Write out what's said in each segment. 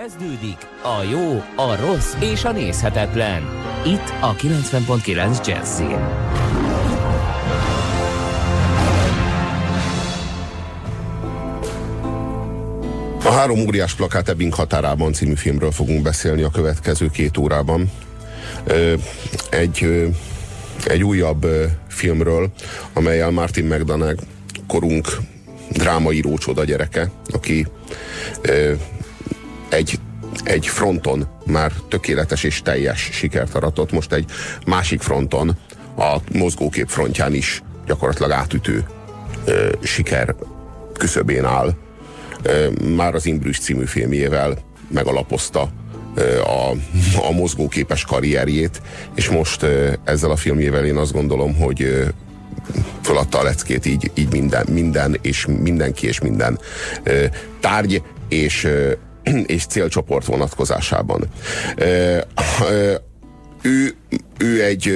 Kezdődik a jó, a rossz és a nézhetetlen. Itt a 90.9 Jazzin. A három óriás plakát Ebbing határában című filmről fogunk beszélni a következő két órában. Egy, egy újabb filmről, amelyel Martin McDonagh korunk drámaíró csoda gyereke, aki egy, egy fronton már tökéletes és teljes sikert aratott, most egy másik fronton, a mozgókép frontján is gyakorlatilag átütő ö, siker küszöbén áll. Ö, már az Imbrüs című filmjével megalapozta ö, a, a mozgóképes karrierjét, és most ö, ezzel a filmjével én azt gondolom, hogy ö, föladta a leckét így, így minden, minden, és mindenki és minden ö, tárgy és ö, és célcsoport vonatkozásában. Ő, ő egy,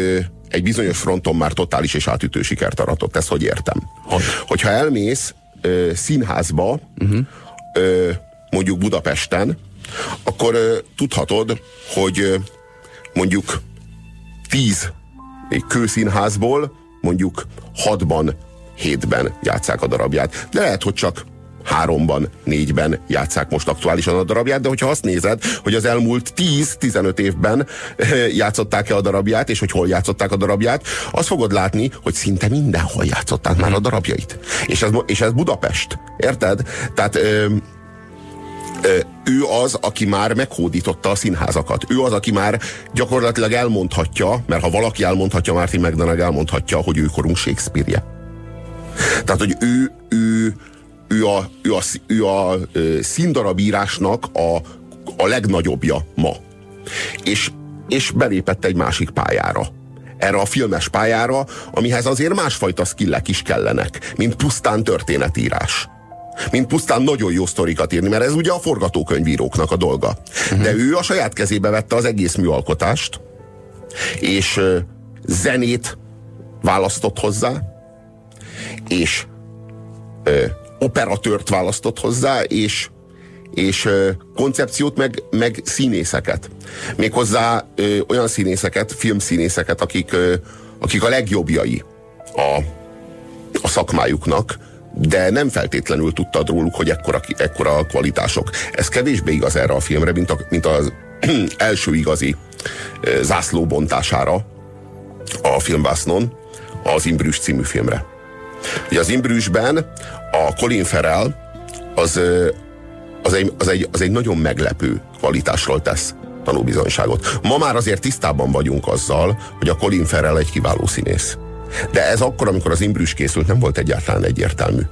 egy bizonyos fronton már totális és átütő sikert aratott, ezt hogy értem. Hogy? Hogyha elmész színházba, uh-huh. mondjuk Budapesten, akkor tudhatod, hogy mondjuk tíz kőszínházból mondjuk hatban, hétben játszák a darabját. De lehet, hogy csak háromban, négyben játszák most aktuálisan a darabját, de hogyha azt nézed, hogy az elmúlt 10-15 évben eh, játszották-e a darabját, és hogy hol játszották a darabját, azt fogod látni, hogy szinte mindenhol játszották már a mhm. darabjait. És ez, és ez Budapest. Érted? Tehát ö, ö, ő az, aki már meghódította a színházakat. Ő az, aki már gyakorlatilag elmondhatja, mert ha valaki elmondhatja, Martin McDonagh elmondhatja, hogy ő korunk Shakespeare-je. Tehát, hogy ő, ő ő a, ő a, ő a színdarabírásnak a, a legnagyobbja ma. És, és belépett egy másik pályára erre a filmes pályára, amihez azért másfajta skillek is kellenek, mint pusztán történetírás. Mint pusztán nagyon jó sztorikat írni, mert ez ugye a forgatókönyvíróknak a dolga. Uh-huh. De ő a saját kezébe vette az egész műalkotást, és zenét választott hozzá, és uh, operatőrt választott hozzá, és, és koncepciót, meg, meg színészeket. Méghozzá ö, olyan színészeket, filmszínészeket, akik, ö, akik a legjobbjai a, a szakmájuknak, de nem feltétlenül tudtad róluk, hogy ekkora, ekkora kvalitások. Ez kevésbé igaz erre a filmre, mint, a, mint az első igazi zászlóbontására a filmvásznon, az Imbrüs című filmre. Ugye az Imbrüsben a Colin Farrell az, az, egy, az, egy, az egy nagyon meglepő kvalitásról tesz tanúbizonyságot. Ma már azért tisztában vagyunk azzal, hogy a Colin Farrell egy kiváló színész. De ez akkor, amikor az Imbrüs készült, nem volt egyáltalán egyértelmű.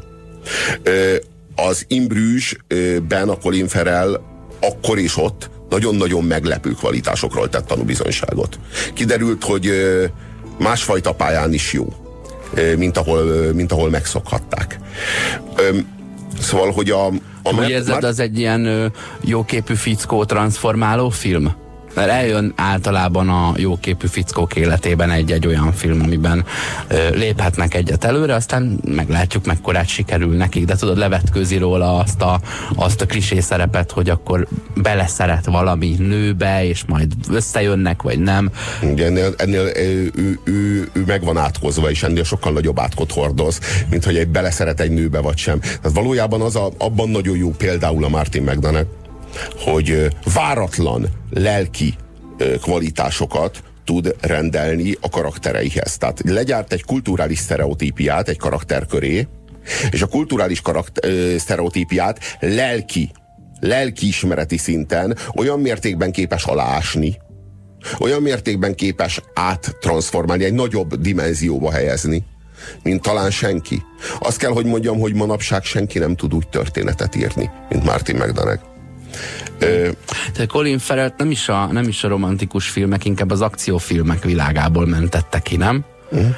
Az Imbrüsben a Colin Farrell akkor is ott nagyon-nagyon meglepő kvalitásokról tett tanúbizonyságot. Kiderült, hogy másfajta pályán is jó mint ahol, mint ahol megszokhatták. Szóval, hogy a... a Úgy érzed, már... az egy ilyen jóképű fickó transformáló film? Mert eljön általában a jóképű fickók életében egy-egy olyan film, amiben ö, léphetnek egyet előre, aztán meglátjuk, mekkorát sikerül nekik, de tudod, levetkőzi róla azt a, azt a klisé szerepet, hogy akkor beleszeret valami nőbe, és majd összejönnek, vagy nem. Ugye ennél, ennél ő, ő, ő, ő meg van átkozva, és ennél sokkal nagyobb átkot hordoz, mint hogy egy beleszeret egy nőbe, vagy sem. Tehát valójában az a, abban nagyon jó például a Martin McDonagh, hogy váratlan lelki kvalitásokat tud rendelni a karaktereihez. Tehát legyárt egy kulturális sztereotípiát egy karakter köré, és a kulturális karakter, sztereotípiát lelki, lelkiismereti szinten olyan mértékben képes aláásni, olyan mértékben képes áttransformálni, egy nagyobb dimenzióba helyezni, mint talán senki. Azt kell, hogy mondjam, hogy manapság senki nem tud úgy történetet írni, mint Martin McDonagh. Te Colin Farrell nem is, a, nem is a romantikus filmek, inkább az akciófilmek világából mentette ki, nem? Mm.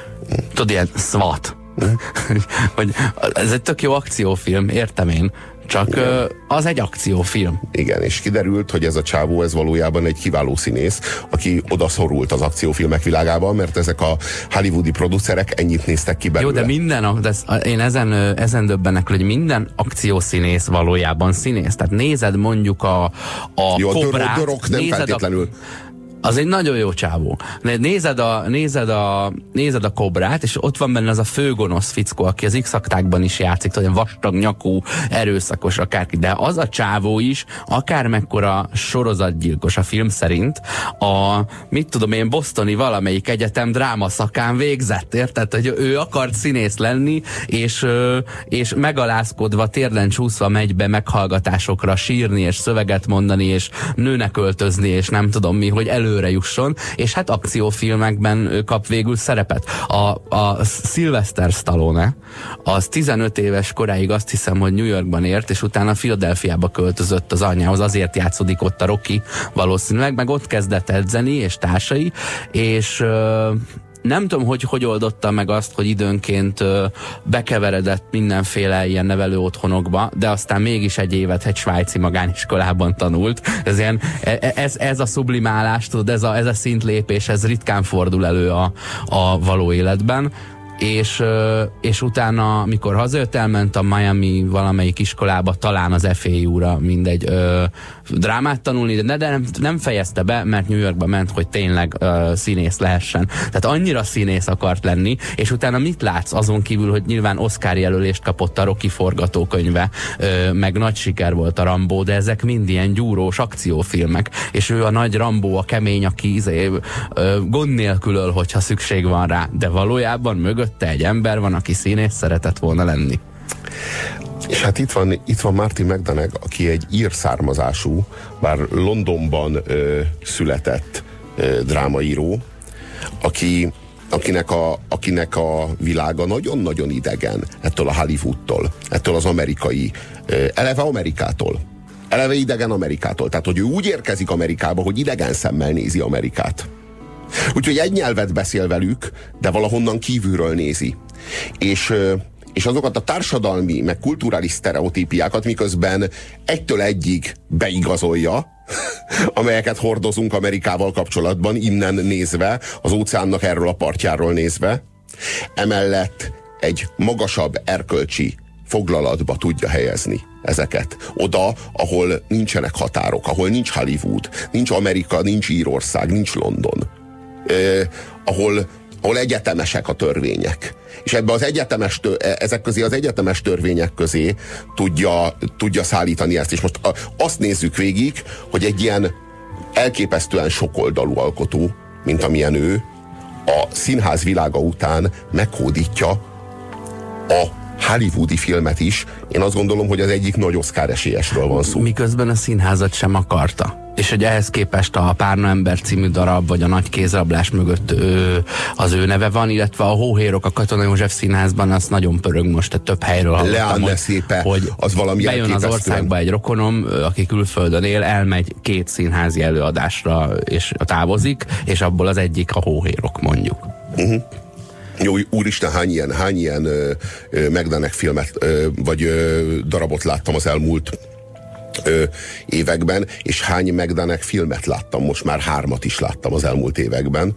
Tudod, ilyen SWAT. Mm. hogy ez egy tök jó akciófilm, értem én, Csak ö, az egy akciófilm. Igen, és kiderült, hogy ez a csávó, ez valójában egy kiváló színész, aki odaszorult az akciófilmek világába, mert ezek a hollywoodi producerek ennyit néztek ki belőle. Jó, de minden, de én ezen, ezen döbbenek, hogy minden akciószínész valójában színész. Tehát nézed mondjuk a, a Jó, a kobrát, Dorok nem nézed feltétlenül. A, az egy nagyon jó csávó. Nézed a, nézed, a, nézed a kobrát, és ott van benne az a főgonosz fickó, aki az x is játszik, olyan vastag nyakú, erőszakos akárki, de az a csávó is, akármekkora sorozatgyilkos a film szerint, a, mit tudom én, Bostoni valamelyik egyetem dráma szakán végzett, érted? Hogy ő akart színész lenni, és, és megalázkodva, térden csúszva megy be meghallgatásokra sírni, és szöveget mondani, és nőnek öltözni, és nem tudom mi, hogy elő előre jusson, és hát akciófilmekben kap végül szerepet. A, a Sylvester Stallone, az 15 éves koráig azt hiszem, hogy New Yorkban ért, és utána Philadelphiába költözött az anyjához, azért játszódik ott a Rocky valószínűleg, meg ott kezdett edzeni, és társai, és nem tudom, hogy hogy oldotta meg azt, hogy időnként bekeveredett mindenféle ilyen nevelő otthonokba, de aztán mégis egy évet egy svájci magániskolában tanult. Ez, ilyen, e, e, ez, ez a sublimálás, tudod, ez a, ez a szintlépés, ez ritkán fordul elő a, a való életben és, és utána, mikor hazajött, elment a Miami valamelyik iskolába, talán az FAU-ra, mindegy, ö, drámát tanulni, de, de nem, nem fejezte be, mert New Yorkba ment, hogy tényleg ö, színész lehessen. Tehát annyira színész akart lenni, és utána mit látsz azon kívül, hogy nyilván Oscar jelölést kapott a Rocky forgatókönyve, ö, meg nagy siker volt a Rambó, de ezek mind ilyen gyúrós akciófilmek, és ő a nagy Rambó, a kemény, aki izé, ö, gond nélkül öl, hogyha szükség van rá, de valójában mögött mögötte egy ember van, aki színész szeretett volna lenni. És hát itt van, itt van Martin McDonagh, aki egy ír származású, bár Londonban ö, született ö, drámaíró, aki, akinek, a, akinek a világa nagyon-nagyon idegen ettől a Hollywoodtól, ettől az amerikai, ö, eleve Amerikától. Eleve idegen Amerikától. Tehát, hogy ő úgy érkezik Amerikába, hogy idegen szemmel nézi Amerikát. Úgyhogy egy nyelvet beszél velük, de valahonnan kívülről nézi. És, és azokat a társadalmi, meg kulturális sztereotípiákat miközben egytől egyig beigazolja, amelyeket hordozunk Amerikával kapcsolatban, innen nézve, az óceánnak erről a partjáról nézve, emellett egy magasabb erkölcsi foglalatba tudja helyezni ezeket. Oda, ahol nincsenek határok, ahol nincs Hollywood, nincs Amerika, nincs Írország, nincs London eh, ahol, ahol egyetemesek a törvények. És ebbe az egyetemes, e, ezek közé az egyetemes törvények közé tudja, tudja szállítani ezt. És most azt nézzük végig, hogy egy ilyen elképesztően sokoldalú alkotó, mint amilyen ő, a színház világa után meghódítja a hollywoodi filmet is. Én azt gondolom, hogy az egyik nagy Oscar esélyesről van szó. Miközben a színházat sem akarta és hogy ehhez képest a Párna ember című darab, vagy a Nagy kézrablás mögött ő, az ő neve van, illetve a Hóhérok a Katona József színházban, az nagyon pörög most, tehát több helyről hallottam, hogy, szépe, hogy az valami bejön az országba egy rokonom, aki külföldön él, elmegy két színházi előadásra, és távozik, és abból az egyik a Hóhérok mondjuk. Uh-huh. Jó, úristen, hány ilyen, hány ilyen ö, ö, Megdenek filmet, ö, vagy ö, darabot láttam az elmúlt ö, években, és hány Megdanek filmet láttam, most már hármat is láttam az elmúlt években,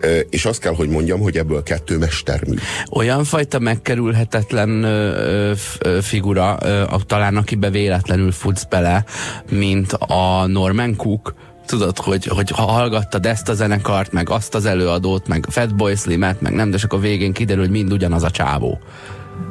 ö, és azt kell, hogy mondjam, hogy ebből kettő mestermű. Olyan fajta megkerülhetetlen ö, ö, figura, ö, talán akibe véletlenül futsz bele, mint a Norman Cook, tudod, hogy, hogy ha hallgattad ezt a zenekart, meg azt az előadót, meg Fatboy Slimet, meg nem, de csak a végén kiderül, hogy mind ugyanaz a csávó.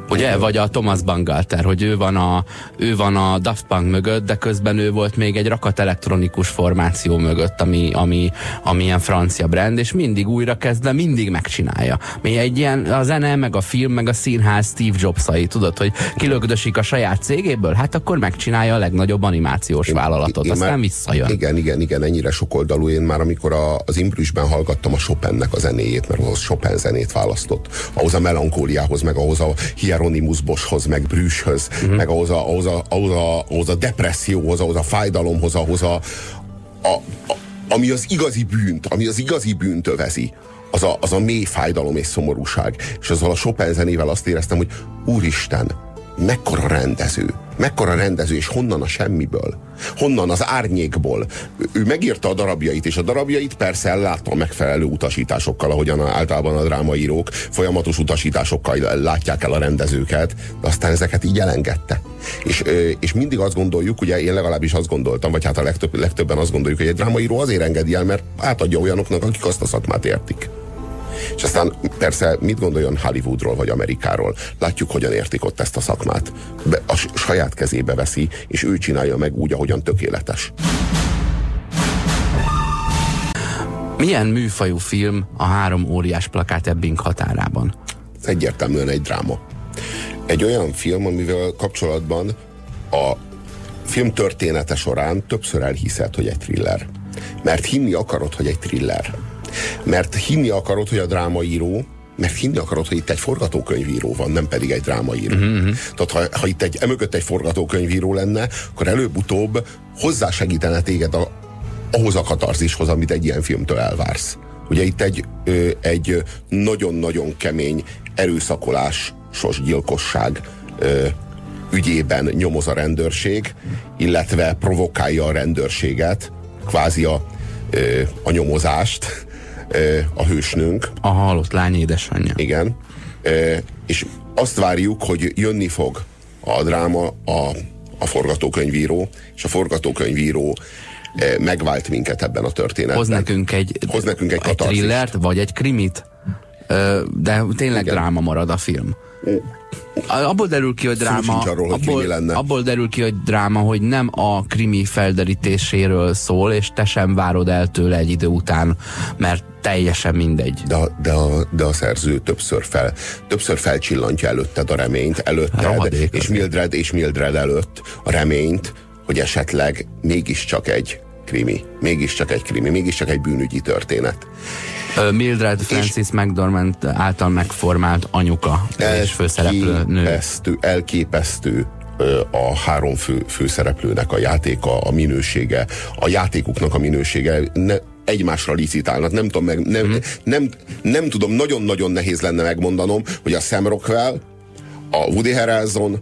Ugye? Vagy a Thomas Bangalter, hogy ő van, a, ő van a Daft Punk mögött, de közben ő volt még egy rakat elektronikus formáció mögött, ami, ami, ami ilyen francia brand, és mindig újra kezdve, mindig megcsinálja. Mi egy ilyen, a zene, meg a film, meg a színház Steve Jobsai, tudod, hogy kilögdösik a saját cégéből, hát akkor megcsinálja a legnagyobb animációs vállalatot, én, aztán már, visszajön. Igen, igen, igen, ennyire sokoldalú. Én már amikor a, az Imbrüsben hallgattam a Chopinnek a zenéjét, mert ahhoz Chopin zenét választott, ahhoz a melankóliához, meg ahhoz a Hieronymus Boschhoz, meg Brüshöz, uh-huh. meg ahhoz a, ahhoz, a, ahhoz, a, ahhoz a depresszióhoz, ahhoz a fájdalomhoz, ahhoz a, a, a ami az igazi bűnt, ami az igazi bűnt övezi, az a, az a mély fájdalom és szomorúság. És azzal a Chopin zenével azt éreztem, hogy úristen, mekkora rendező, mekkora rendező, és honnan a semmiből, honnan az árnyékból. Ő megírta a darabjait, és a darabjait persze ellátta a megfelelő utasításokkal, ahogyan általában a drámaírók folyamatos utasításokkal látják el a rendezőket, de aztán ezeket így elengedte. És, és mindig azt gondoljuk, ugye én legalábbis azt gondoltam, vagy hát a legtöbb, legtöbben azt gondoljuk, hogy egy drámaíró azért engedi el, mert átadja olyanoknak, akik azt a szakmát értik. És aztán persze mit gondoljon Hollywoodról vagy Amerikáról? Látjuk, hogyan értik ott ezt a szakmát. Be, a saját kezébe veszi, és ő csinálja meg úgy, ahogyan tökéletes. Milyen műfajú film a három óriás plakát Ebbing határában? Ez egyértelműen egy dráma. Egy olyan film, amivel kapcsolatban a film története során többször elhiszed, hogy egy thriller. Mert hinni akarod, hogy egy thriller. Mert hinni akarod, hogy a drámaíró, mert hinni akarod, hogy itt egy forgatókönyvíró van, nem pedig egy drámaíró. Uh-huh. Tehát ha, ha itt egy, emögött egy forgatókönyvíró lenne, akkor előbb-utóbb hozzásegítene téged a, ahhoz a katarzishoz, amit egy ilyen filmtől elvársz. Ugye itt egy, ö, egy nagyon-nagyon kemény erőszakolás, gyilkosság ö, ügyében nyomoz a rendőrség, illetve provokálja a rendőrséget, kvázi a, ö, a nyomozást, a hősnőnk. A halott lány édesanyja. Igen. És azt várjuk, hogy jönni fog a dráma, a, a forgatókönyvíró, és a forgatókönyvíró megvált minket ebben a történetben. Hoz nekünk egy, Hoz nekünk egy, egy thrillert, vagy egy krimit, de tényleg Igen. dráma marad a film. Abból derül ki, hogy dráma, arról, hogy abból, lenne. abból derül ki, hogy dráma, hogy nem a krimi felderítéséről szól, és te sem várod el tőle egy idő után, mert teljesen mindegy. De, de, a, de a szerző többször, fel, többször felcsillantja előtted a reményt, előtted, Ramadék, és Mildred, és Mildred előtt a reményt, hogy esetleg mégiscsak egy krimi, mégiscsak egy krimi, mégiscsak egy bűnügyi történet. Mildred Francis McDormand által megformált anyuka és főszereplő nő. Elképesztő, elképesztő a három fő, főszereplőnek a játéka, a minősége, a játékuknak a minősége. Ne, egymásra licitálnak. Nem tudom, meg, nem, mm. nem, nem tudom, nagyon-nagyon nehéz lenne megmondanom, hogy a Sam Rockwell, a Woody Harrelson,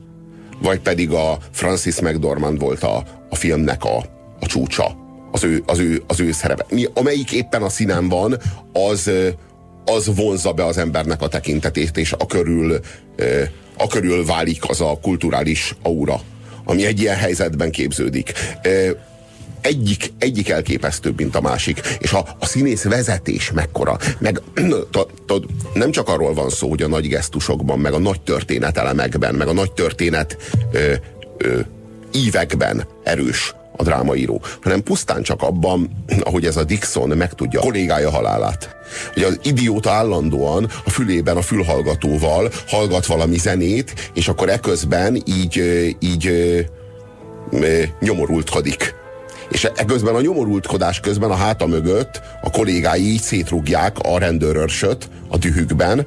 vagy pedig a Francis McDormand volt a, a filmnek a, a csúcsa az ő, az ő, az ő szerepe. Mi, amelyik éppen a színen van, az, az vonzza be az embernek a tekintetét, és a körül, a körül válik az a kulturális aura, ami egy ilyen helyzetben képződik egyik, egyik elképesztőbb, mint a másik. És a, a színész vezetés mekkora. Meg t, nem csak arról van szó, hogy a nagy gesztusokban, meg a nagy történetelemekben, meg a nagy történet ö, ö, ívekben erős a drámaíró, hanem pusztán csak abban, ahogy ez a Dixon megtudja a kollégája halálát. Hogy az idióta állandóan a fülében a fülhallgatóval hallgat valami zenét, és akkor eközben így, így nyomorultkodik. És eközben a nyomorultkodás közben a háta mögött a kollégái így szétrugják a rendőrörsöt a dühükben,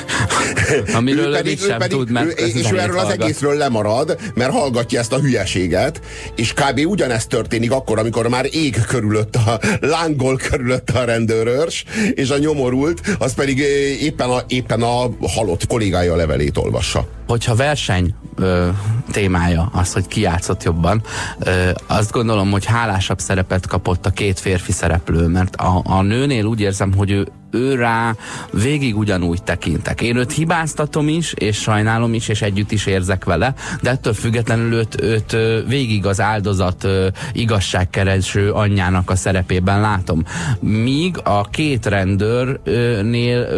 Amiről ő pedig, sem pedig, tud, mert ő, és ő erről hallgat. az egészről lemarad, mert hallgatja ezt a hülyeséget, és kb. ugyanezt történik akkor, amikor már ég körülött a lángol körülött a rendőrörs, és a nyomorult, az pedig éppen a, éppen a halott kollégája levelét olvassa. Hogyha verseny ö, témája az, hogy ki játszott jobban, ö, azt gondolom, hogy hálásabb szerepet kapott a két férfi szereplő, mert a, a nőnél úgy érzem, hogy ő ő rá végig ugyanúgy tekintek. Én őt hibáztatom is, és sajnálom is, és együtt is érzek vele, de ettől függetlenül őt, őt végig az áldozat igazságkereső anyjának a szerepében látom. Míg a két rendőrnél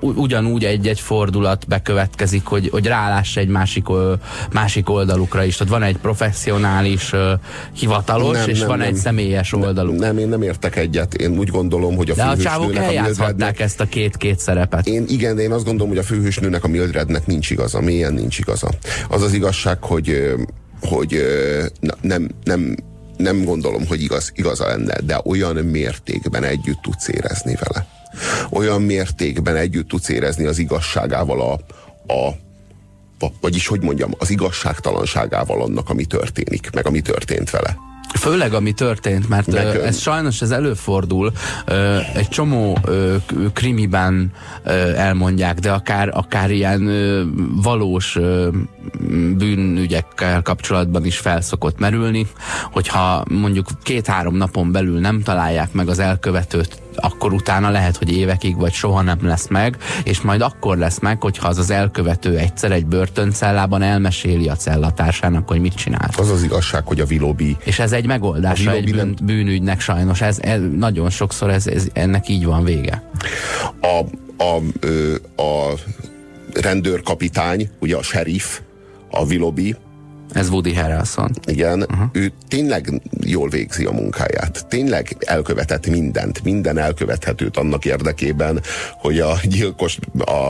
ugyanúgy egy-egy fordulat bekövetkezik, hogy, hogy rálássa egy másik, másik oldalukra is. Tehát van egy professzionális hivatalos, nem, és nem, van nem, egy személyes oldaluk. Nem, nem, én nem értek egyet. Én úgy gondolom, hogy a De a csávok eljátszhatták ezt a két-két szerepet. Én igen, de én azt gondolom, hogy a főhősnőnek, a Mildrednek nincs igaza, mélyen nincs igaza. Az az igazság, hogy, hogy nem, nem, nem gondolom, hogy igaz, igaza lenne, de olyan mértékben együtt tudsz érezni vele. Olyan mértékben együtt tudsz érezni az igazságával a, a vagyis, hogy mondjam, az igazságtalanságával annak, ami történik, meg ami történt vele Főleg ami történt, mert ö, ez sajnos ez előfordul, ö, egy csomó k- krimiben elmondják, de akár, akár ilyen valós bűnügyekkel kapcsolatban is felszokott merülni, hogyha mondjuk két-három napon belül nem találják meg az elkövetőt, akkor utána lehet, hogy évekig vagy soha nem lesz meg, és majd akkor lesz meg, hogyha az az elkövető egyszer egy börtöncellában elmeséli a cellatársának, hogy mit csinált. Az az igazság, hogy a Vilobi És ez egy megoldása A egy bűn, bűnügynek sajnos. Ez, ez nagyon sokszor ez, ez, ennek így van vége. a, a, ö, a rendőrkapitány, ugye a sheriff, a Vilobi, Ez Woody Harrelson. igen, uh-huh. ő tényleg jól végzi a munkáját. Tényleg elkövetett mindent, minden elkövethetőt annak érdekében, hogy a gyilkos,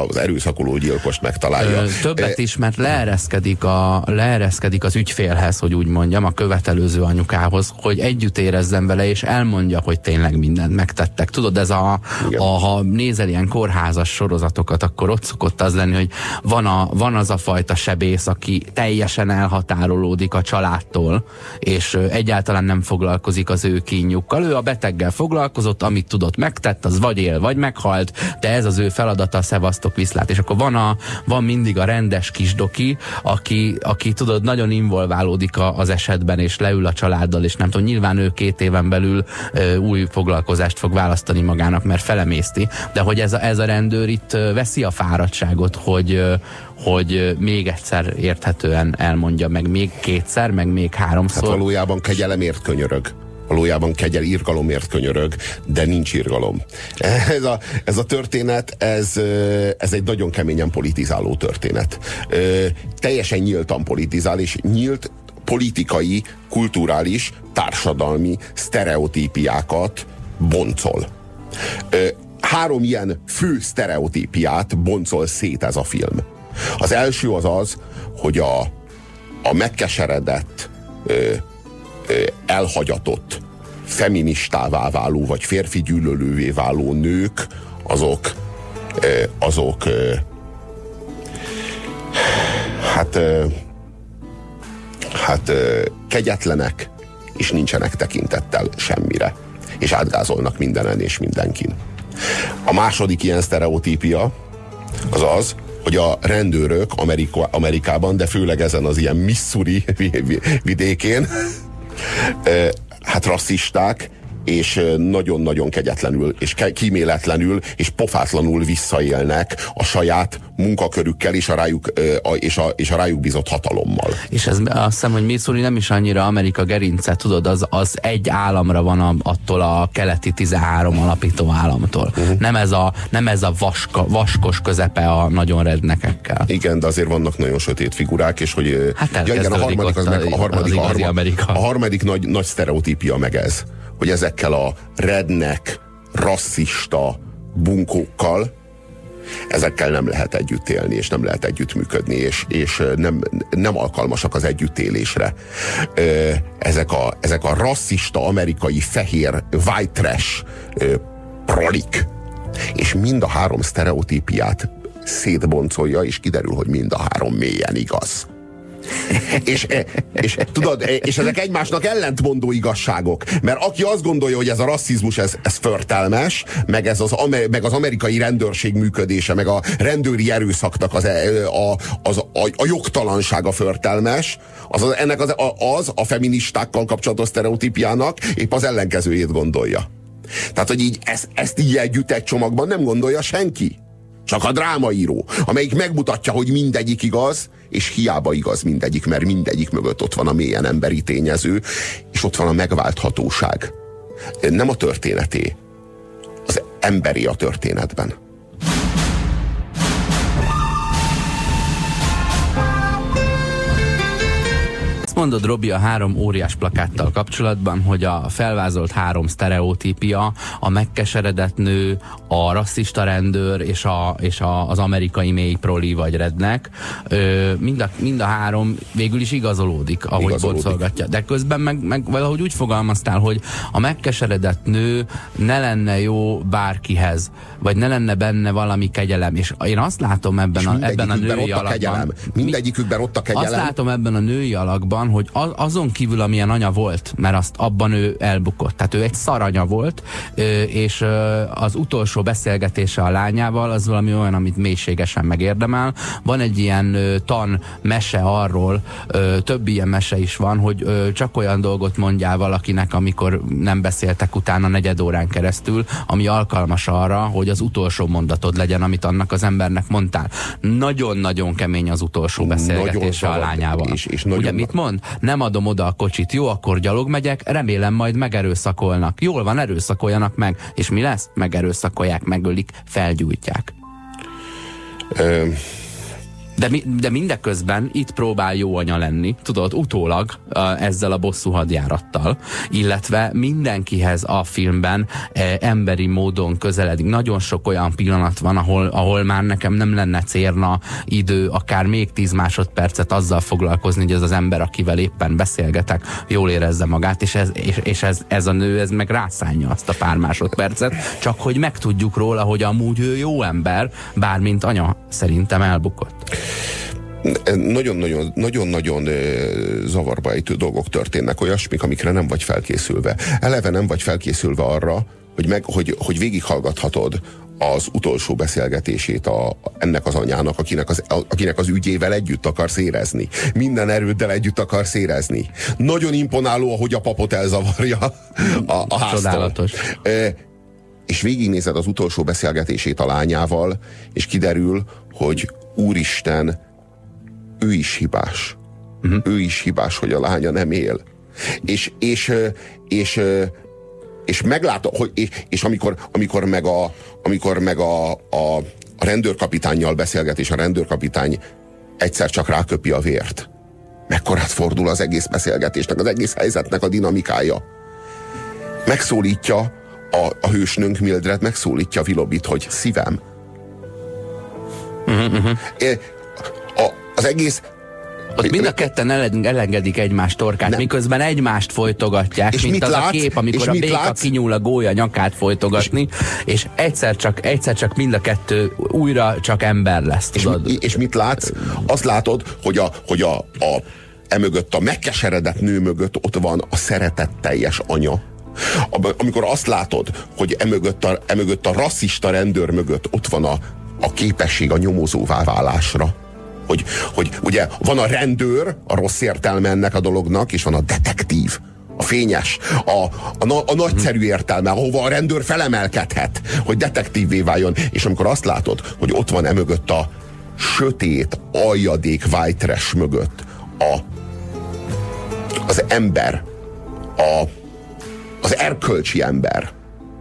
az erőszakoló gyilkost megtalálja. Ö, többet is, mert leereszkedik, a, leereszkedik az ügyfélhez, hogy úgy mondjam, a követelőző anyukához, hogy együtt érezzen vele, és elmondja, hogy tényleg mindent megtettek. Tudod, ez a, Igen. a ha nézel ilyen kórházas sorozatokat, akkor ott szokott az lenni, hogy van, a, van az a fajta sebész, aki teljesen elhatárolódik a családtól, és egyáltalán nem foglalkozik az ő kínjukkal. Ő a beteggel foglalkozott, amit tudott, megtett, az vagy él, vagy meghalt, de ez az ő feladata, szevasztok viszlát. És akkor van, a, van mindig a rendes kisdoki, aki, aki tudod, nagyon involválódik a, az esetben, és leül a családdal, és nem tudom, nyilván ő két éven belül ö, új foglalkozást fog választani magának, mert felemészti, de hogy ez a, ez a rendőr itt veszi a fáradtságot, hogy hogy még egyszer érthetően elmondja, meg még kétszer, meg még Hát háromszor. valójában kegyelemért könyörög. Valójában kegyel irgalomért könyörög, de nincs irgalom. Ez a, ez a történet, ez, ez egy nagyon keményen politizáló történet. Teljesen nyíltan politizál, és nyílt politikai, kulturális, társadalmi sztereotípiákat boncol. Három ilyen fő sztereotípiát boncol szét ez a film. Az első az az, hogy a, a megkeseredett, ö, ö, elhagyatott, feministává váló, vagy férfi gyűlölővé váló nők, azok, ö, azok ö, hát ö, hát ö, kegyetlenek, és nincsenek tekintettel semmire. És átgázolnak mindenen és mindenkin. A második ilyen sztereotípia az az, hogy a rendőrök Amerika, Amerikában, de főleg ezen az ilyen Missouri vi- vi- vidékén, hát rasszisták, és nagyon-nagyon kegyetlenül, és kíméletlenül, és pofátlanul visszaélnek a saját munkakörükkel és a rájuk, és a, és a rájuk bizott hatalommal. És ez azt hiszem, hogy Missouri nem is annyira Amerika gerince, tudod, az, az egy államra van a, attól a keleti 13 alapító államtól. Uh-huh. Nem ez a, nem ez a vaska, vaskos közepe a nagyon rednekekkel. Igen, de azért vannak nagyon sötét figurák, és hogy... Hát ja, igen, a harmadik, az, meg, a harmadik, a harmadik, a harmadik nagy, nagy sztereotípia meg ez, hogy ezekkel a rednek, rasszista bunkókkal, ezekkel nem lehet együtt élni, és nem lehet együtt működni, és, és nem, nem alkalmasak az együttélésre. Ezek a, ezek a rasszista, amerikai, fehér, white trash prolik, és mind a három sztereotípiát szétboncolja, és kiderül, hogy mind a három mélyen igaz. És, és, tudod, és ezek egymásnak ellentmondó igazságok. Mert aki azt gondolja, hogy ez a rasszizmus, ez, ez förtelmes, meg, ez az, meg az amerikai rendőrség működése, meg a rendőri erőszaknak az, a, az, a, a jogtalansága förtelmes, az, az ennek az, az a feministákkal kapcsolatos sztereotípiának épp az ellenkezőjét gondolja. Tehát, hogy így ezt, ezt így együtt egy csomagban nem gondolja senki. Csak a drámaíró, amelyik megmutatja, hogy mindegyik igaz, és hiába igaz mindegyik, mert mindegyik mögött ott van a mélyen emberi tényező, és ott van a megválthatóság. Nem a történeté, az emberi a történetben. Azt mondod, Robi, a három óriás plakáttal kapcsolatban, hogy a felvázolt három sztereotípia, a megkeseredett nő, a rasszista rendőr és, a, és a, az amerikai mély proli vagy rednek, ö, mind, a, mind a három végül is igazolódik, ahogy Igazolódik. boncolgatja. De közben meg, meg valahogy úgy fogalmaztál, hogy a megkeseredett nő ne lenne jó bárkihez, vagy ne lenne benne valami kegyelem. És én azt látom ebben, És a, ebben a női ott a kegyelem. alakban. Mindegyikükben ott a Azt kegyelem. látom ebben a női alakban, hogy az, azon kívül, amilyen anya volt, mert azt abban ő elbukott. Tehát ő egy szaranya volt, és az utolsó beszélgetése a lányával az valami olyan, amit mélységesen megérdemel. Van egy ilyen tan mese arról, több ilyen mese is van, hogy csak olyan dolgot mondjál valakinek, amikor nem beszéltek utána negyed órán keresztül, ami alkalmas arra, hogy az utolsó mondatod legyen, amit annak az embernek mondtál. Nagyon-nagyon kemény az utolsó beszélgetése a lányával. És, és nagyon Ugye mit mond? Nem adom oda a kocsit, jó, akkor gyalog megyek, remélem majd megerőszakolnak. Jól van, erőszakoljanak meg. És mi lesz? Megerőszakolják, megölik, felgyújtják. De, mi, de mindeközben itt próbál jó anya lenni, tudod, utólag ezzel a bosszú hadjárattal, illetve mindenkihez a filmben emberi módon közeledik. Nagyon sok olyan pillanat van, ahol, ahol már nekem nem lenne cérna idő, akár még tíz másodpercet azzal foglalkozni, hogy ez az ember, akivel éppen beszélgetek, jól érezze magát, és ez, és, és ez, ez a nő, ez meg rászánja azt a pár másodpercet, csak hogy megtudjuk róla, hogy amúgy ő jó ember, bármint anya szerintem elbukott nagyon-nagyon zavarba ejtő dolgok történnek, olyasmik, amikre nem vagy felkészülve. Eleve nem vagy felkészülve arra, hogy, meg, hogy, hogy végighallgathatod az utolsó beszélgetését a, ennek az anyának, akinek az, akinek az ügyével együtt akarsz érezni. Minden erőddel együtt akarsz érezni. Nagyon imponáló, ahogy a papot elzavarja a, a háztól. Csodálatos. E, és végignézed az utolsó beszélgetését a lányával, és kiderül, hogy Úristen, ő is hibás. Uh-huh. Ő is hibás, hogy a lánya nem él. És, és, és, és meglátom, hogy, és, és amikor, amikor meg, a, amikor meg a, a, a rendőrkapitányjal beszélget, és a rendőrkapitány egyszer csak ráköpi a vért. Mekkorát fordul az egész beszélgetésnek, az egész helyzetnek a dinamikája. Megszólítja a, a hősnőnk Mildred, megszólítja Vilobit, hogy szívem. Uh-huh. A, az egész ott mind a ketten elengedik egymást torkát, nem. miközben egymást folytogatják, és mint mit az látsz? a kép, amikor a béka látsz? kinyúl a gólya nyakát folytogatni, és, és egyszer, csak, egyszer csak mind a kettő újra csak ember lesz. Tudod? És, és mit látsz? Azt látod, hogy a, hogy a, a emögött, a megkeseredett nő mögött ott van a szeretetteljes anya. Amikor azt látod, hogy emögött a, emögött a rasszista rendőr mögött ott van a, a képesség a nyomozóvá válásra hogy, hogy ugye van a rendőr, a rossz értelme ennek a dolognak, és van a detektív, a fényes, a, a, a nagyszerű értelme, ahova a rendőr felemelkedhet, hogy detektívvé váljon. És amikor azt látod, hogy ott van emögött a sötét, aljadék white mögött a, az ember, a, az erkölcsi ember,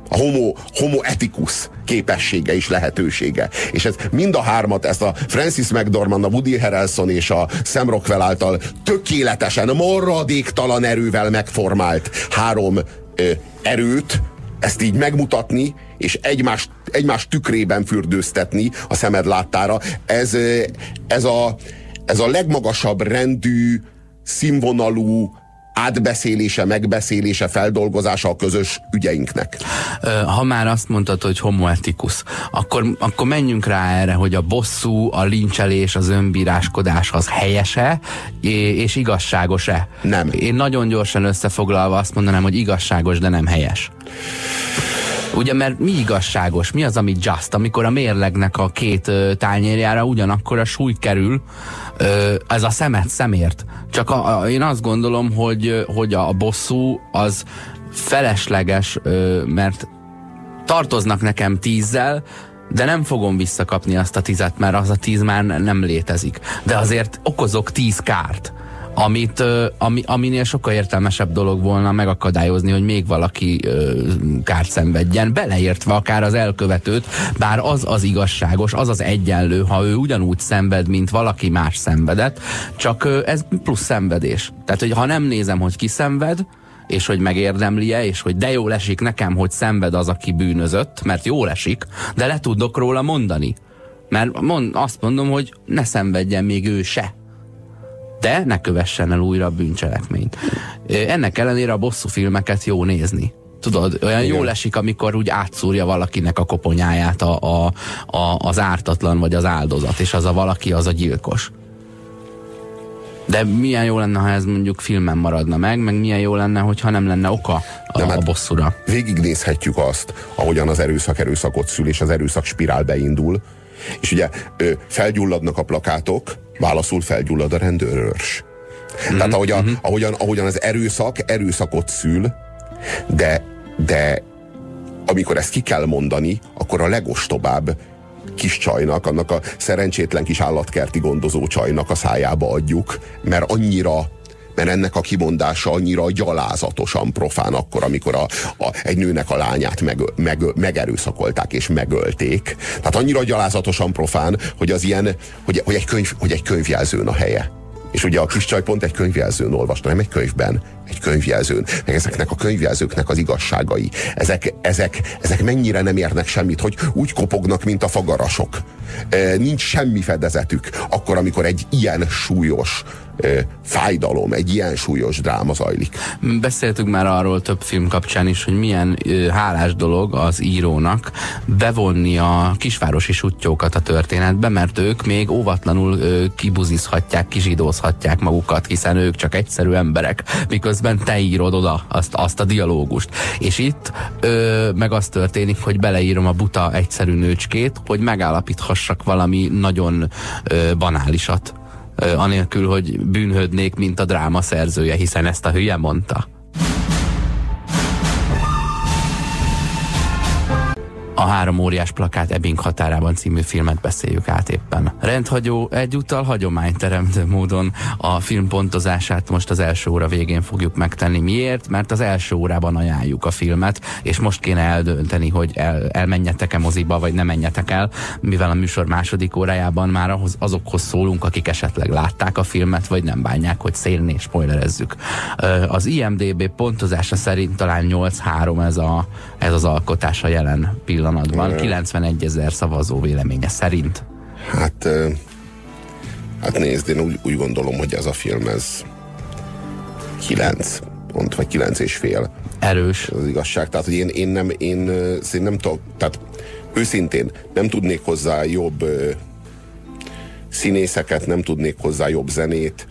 a homo, homo ethicus képessége és lehetősége. És ez mind a hármat, ezt a Francis McDormand, a Woody Harrelson és a Sam Rockwell által tökéletesen, maradéktalan erővel megformált három ö, erőt, ezt így megmutatni, és egymás, egymás tükrében fürdőztetni a szemed láttára, ez, ez, a, ez a legmagasabb rendű, színvonalú, átbeszélése, megbeszélése, feldolgozása a közös ügyeinknek. Ha már azt mondtad, hogy homoetikus, akkor, akkor menjünk rá erre, hogy a bosszú, a lincselés, az önbíráskodás az helyese és igazságos-e? Nem. Én nagyon gyorsan összefoglalva azt mondanám, hogy igazságos, de nem helyes. Ugye, mert mi igazságos? Mi az, ami just? Amikor a mérlegnek a két ö, tányérjára ugyanakkor a súly kerül, ö, ez a szemet szemért. Csak a, a, én azt gondolom, hogy, hogy a bosszú az felesleges, ö, mert tartoznak nekem tízzel, de nem fogom visszakapni azt a tizet, mert az a tíz már nem létezik. De azért okozok tíz kárt amit, ami, aminél sokkal értelmesebb dolog volna megakadályozni, hogy még valaki ö, kárt szenvedjen, beleértve akár az elkövetőt, bár az az igazságos, az az egyenlő, ha ő ugyanúgy szenved, mint valaki más szenvedett, csak ö, ez plusz szenvedés. Tehát, hogy ha nem nézem, hogy ki szenved, és hogy megérdemlie, és hogy de jól esik nekem, hogy szenved az, aki bűnözött, mert jól esik, de le tudok róla mondani. Mert mond, azt mondom, hogy ne szenvedjen még ő se de ne kövessen el újra a bűncselekményt. Ennek ellenére a bosszú filmeket jó nézni. Tudod, olyan Igen. jól esik, amikor úgy átszúrja valakinek a koponyáját a, a, a, az ártatlan vagy az áldozat, és az a valaki az a gyilkos. De milyen jó lenne, ha ez mondjuk filmen maradna meg, meg milyen jó lenne, hogyha nem lenne oka a, Nem, hát a bosszúra. Végignézhetjük azt, ahogyan az erőszak erőszakot szül, és az erőszak spirál beindul. És ugye felgyulladnak a plakátok, válaszul felgyullad a rendőrörs. Mm-hmm. Tehát ahogy a, ahogyan, ahogyan az erőszak erőszakot szül, de, de amikor ezt ki kell mondani, akkor a legostobább kis csajnak, annak a szerencsétlen kis állatkerti gondozó csajnak a szájába adjuk, mert annyira mert ennek a kimondása annyira gyalázatosan profán akkor, amikor a, a, egy nőnek a lányát meg, meg, megerőszakolták és megölték. Tehát annyira gyalázatosan profán, hogy az ilyen, hogy, hogy, egy, könyv, hogy egy könyvjelzőn a helye. És ugye a kis csaj pont egy könyvjelzőn olvasta, nem egy könyvben, egy könyvjelzőn. Meg ezeknek a könyvjelzőknek az igazságai. Ezek, ezek, ezek mennyire nem érnek semmit, hogy úgy kopognak, mint a fagarasok. E, nincs semmi fedezetük. Akkor, amikor egy ilyen súlyos fájdalom, egy ilyen súlyos dráma zajlik. Beszéltünk már arról több film kapcsán is, hogy milyen hálás dolog az írónak bevonni a kisvárosi sutyókat a történetbe, mert ők még óvatlanul kibuzizhatják, kizsidózhatják magukat, hiszen ők csak egyszerű emberek, miközben te írod oda azt, azt a dialógust. És itt ö, meg az történik, hogy beleírom a buta egyszerű nőcskét, hogy megállapíthassak valami nagyon ö, banálisat anélkül, hogy bűnhődnék, mint a dráma szerzője, hiszen ezt a hülye mondta. A három óriás plakát Ebbing határában című filmet beszéljük át éppen. Rendhagyó, egyúttal hagyományteremtő módon a film pontozását most az első óra végén fogjuk megtenni. Miért? Mert az első órában ajánljuk a filmet, és most kéne eldönteni, hogy el, elmenjetek-e moziba, vagy nem menjetek el, mivel a műsor második órájában már ahhoz, azokhoz szólunk, akik esetleg látták a filmet, vagy nem bánják, hogy szélni és spoilerezzük. Az IMDB pontozása szerint talán 8-3 ez, a, ez az alkotás a jelen pillanatban. 91 ezer szavazó véleménye szerint. Hát, hát nézd, én úgy, úgy gondolom, hogy ez a film, ez 9 pont, vagy 9 és fél. Erős. Ez az igazság. Tehát, hogy én, én nem, én, én nem tudok, tehát őszintén nem tudnék hozzá jobb ö, színészeket, nem tudnék hozzá jobb zenét,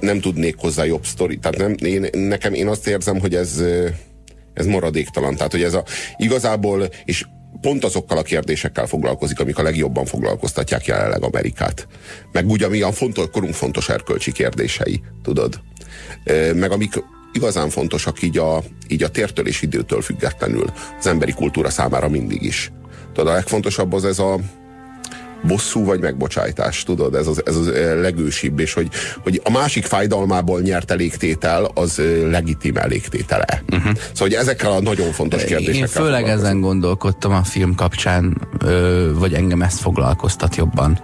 nem tudnék hozzá jobb sztori. Tehát nem, én, nekem én azt érzem, hogy ez, ez maradéktalan. Tehát, hogy ez a igazából, és pont azokkal a kérdésekkel foglalkozik, amik a legjobban foglalkoztatják jelenleg Amerikát. Meg úgy, ami a fontos, korunk fontos erkölcsi kérdései, tudod? Meg amik igazán fontosak így a, így a tértől és időtől függetlenül az emberi kultúra számára mindig is. Tudod, a legfontosabb az ez a bosszú vagy megbocsájtás, tudod, ez az, ez az ö, legősibb, és hogy, hogy a másik fájdalmából nyert elégtétel, az ö, legitim elégtétele. Uh-huh. Szóval, hogy ezekkel a nagyon fontos kérdésekkel Én főleg ezen gondolkodtam a film kapcsán, vagy engem ezt foglalkoztat jobban.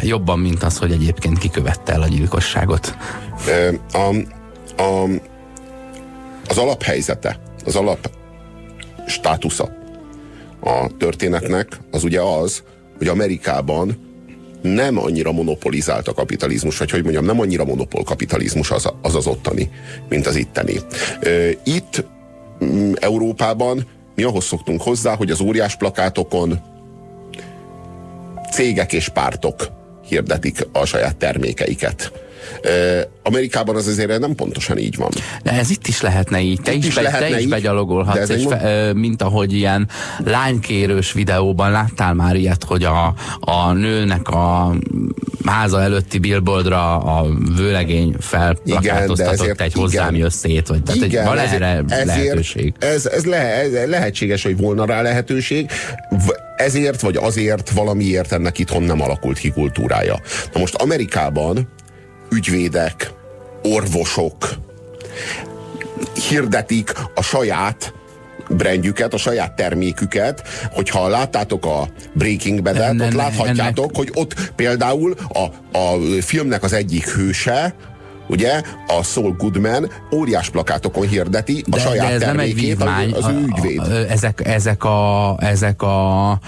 Jobban, mint az, hogy egyébként kikövette el a gyilkosságot. A, a, az alaphelyzete, az alap státusza a történetnek az ugye az, hogy Amerikában nem annyira monopolizált a kapitalizmus, vagy hogy mondjam, nem annyira monopól kapitalizmus az az, az ottani, mint az itteni. Itt mm, Európában mi ahhoz szoktunk hozzá, hogy az óriás plakátokon cégek és pártok hirdetik a saját termékeiket. Amerikában az azért nem pontosan így van. De ez itt is lehetne így. Te Itt is, is be, lehetne te is így, begyalogolhatsz, és fe, mint ahogy ilyen lánykérős videóban láttál már ilyet, hogy a, a nőnek a háza előtti billboardra a vőlegény felplakátoztatott ezért- egy hozzám igen. szét, vagy tehát egy, van ezért- erre lehetőség. Ez, ez, le, ez lehetséges, hogy volna rá lehetőség. Ezért vagy azért valamiért ennek itthon nem alakult ki kultúrája. Na most Amerikában ügyvédek, orvosok hirdetik a saját brandjüket, a saját terméküket, hogyha láttátok a Breaking Bad-et, Ne- ott ne- láthatjátok, hogy ott például a, a filmnek az egyik hőse, ugye a Saul Goodman óriás plakátokon hirdeti a de, saját de ez nem egy termékét, vívmány, az, az ő ügyvéd. A, a, ezek, ezek a, ezek a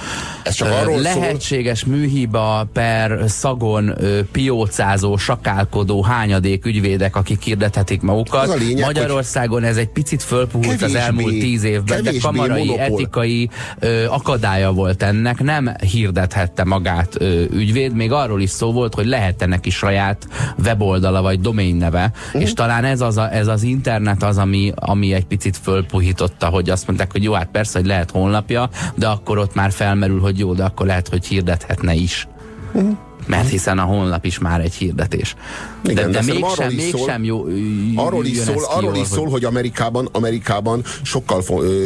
Ez csak arról szól- lehetséges műhiba per szagon piócázó, sakálkodó hányadék ügyvédek, akik hirdethetik magukat. Az a lényeg, Magyarországon ez egy picit fölpuhult az elmúlt tíz évben, de kamarai monopól. etikai ö, akadálya volt ennek, nem hirdethette magát ö, ügyvéd, még arról is szó volt, hogy lehet neki saját weboldala vagy domain neve, Mhm. és talán ez az, a, ez az internet az, ami, ami egy picit fölpuhította, hogy azt mondták, hogy jó, hát persze, hogy lehet honlapja, de akkor ott már felmerül, hogy jó, de akkor lehet, hogy hirdethetne is. Mhm. Mert hiszen a honlap is már egy hirdetés. Igen, de, de de mégsem, arról is szól- mégsem jó. Arról is szól, arról is szól, hogy Amerikában, Amerikában sokkal,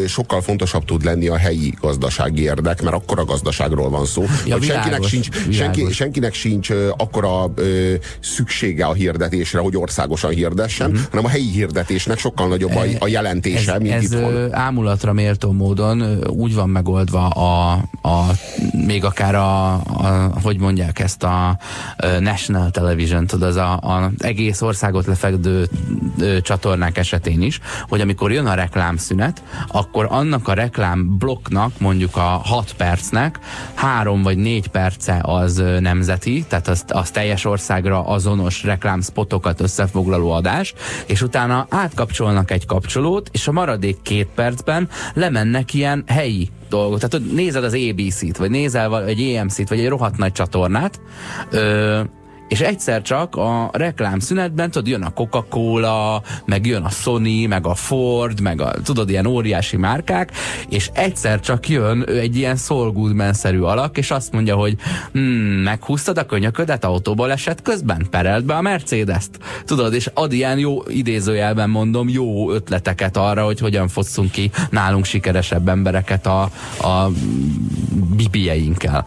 sokkal fontosabb tud lenni a helyi gazdasági érdek, mert akkora gazdaságról van szó, Ja, hogy senkinek világos, sincs, világos. senki, senkinek sincs akkora ö, szüksége a hirdetésre, hogy országosan hirdessen, Mhm. hanem a helyi hirdetésnek sokkal nagyobb a, a jelentése, ez, mint ez itthon. ámulatra méltó módon úgy van megoldva a, a még akár a, a hogy mondják ezt a, National Television, tudod, az a, a egész országot lefekvő ö, csatornák esetén is, hogy amikor jön a reklámszünet, akkor annak a reklám blokknak, mondjuk a 6 percnek három vagy négy perce az nemzeti, tehát az, az teljes országra azonos reklámspotokat összefoglaló adás, és utána átkapcsolnak egy kapcsolót, és a maradék két percben lemennek ilyen helyi dolgok. Tehát hogy nézed az ABC-t, vagy nézel egy EMC-t, vagy egy rohadt nagy csatornát, és egyszer csak a reklámszünetben, tudod, jön a Coca-Cola, meg jön a Sony, meg a Ford, meg a, tudod, ilyen óriási márkák, és egyszer csak jön egy ilyen Saul Goodman-szerű alak, és azt mondja, hogy hmm, meghúztad a könyöködet, autóból esett közben, perelt be a Mercedes-t. Tudod, és ad ilyen jó, idézőjelben mondom, jó ötleteket arra, hogy hogyan fosszunk ki nálunk sikeresebb embereket a, a bibieinkkel.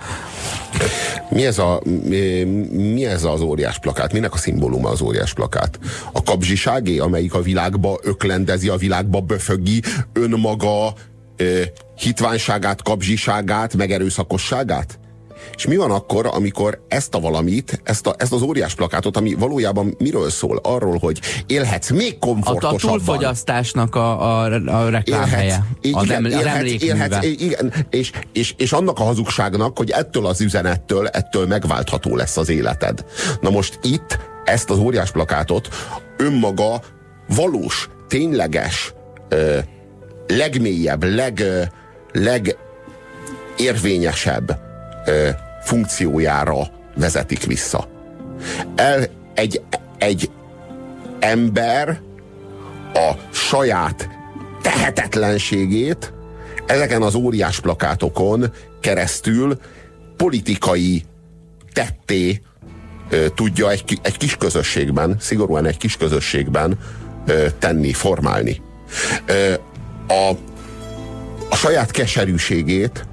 Mi ez, a, mi, ez az óriás plakát? Minek a szimbóluma az óriás plakát? A kapzsiságé, amelyik a világba öklendezi, a világba böfögi önmaga ö, hitványságát, kapzsiságát, megerőszakosságát? És mi van akkor, amikor ezt a valamit, ezt, a, ezt az óriás plakátot, ami valójában miről szól? Arról, hogy élhetsz még A, a komfortosabban. túlfogyasztásnak a, a, a reklámhelye. Emlékműve. igen, és, és, és annak a hazugságnak, hogy ettől az üzenettől, ettől megváltható lesz az életed. Na most itt ezt az óriás plakátot önmaga valós, tényleges, ö, legmélyebb, leg, legérvényesebb funkciójára vezetik vissza. El, egy, egy ember a saját tehetetlenségét ezeken az óriás plakátokon keresztül politikai tetté ö, tudja egy, egy kis közösségben, szigorúan egy kis közösségben ö, tenni, formálni. Ö, a, a saját keserűségét,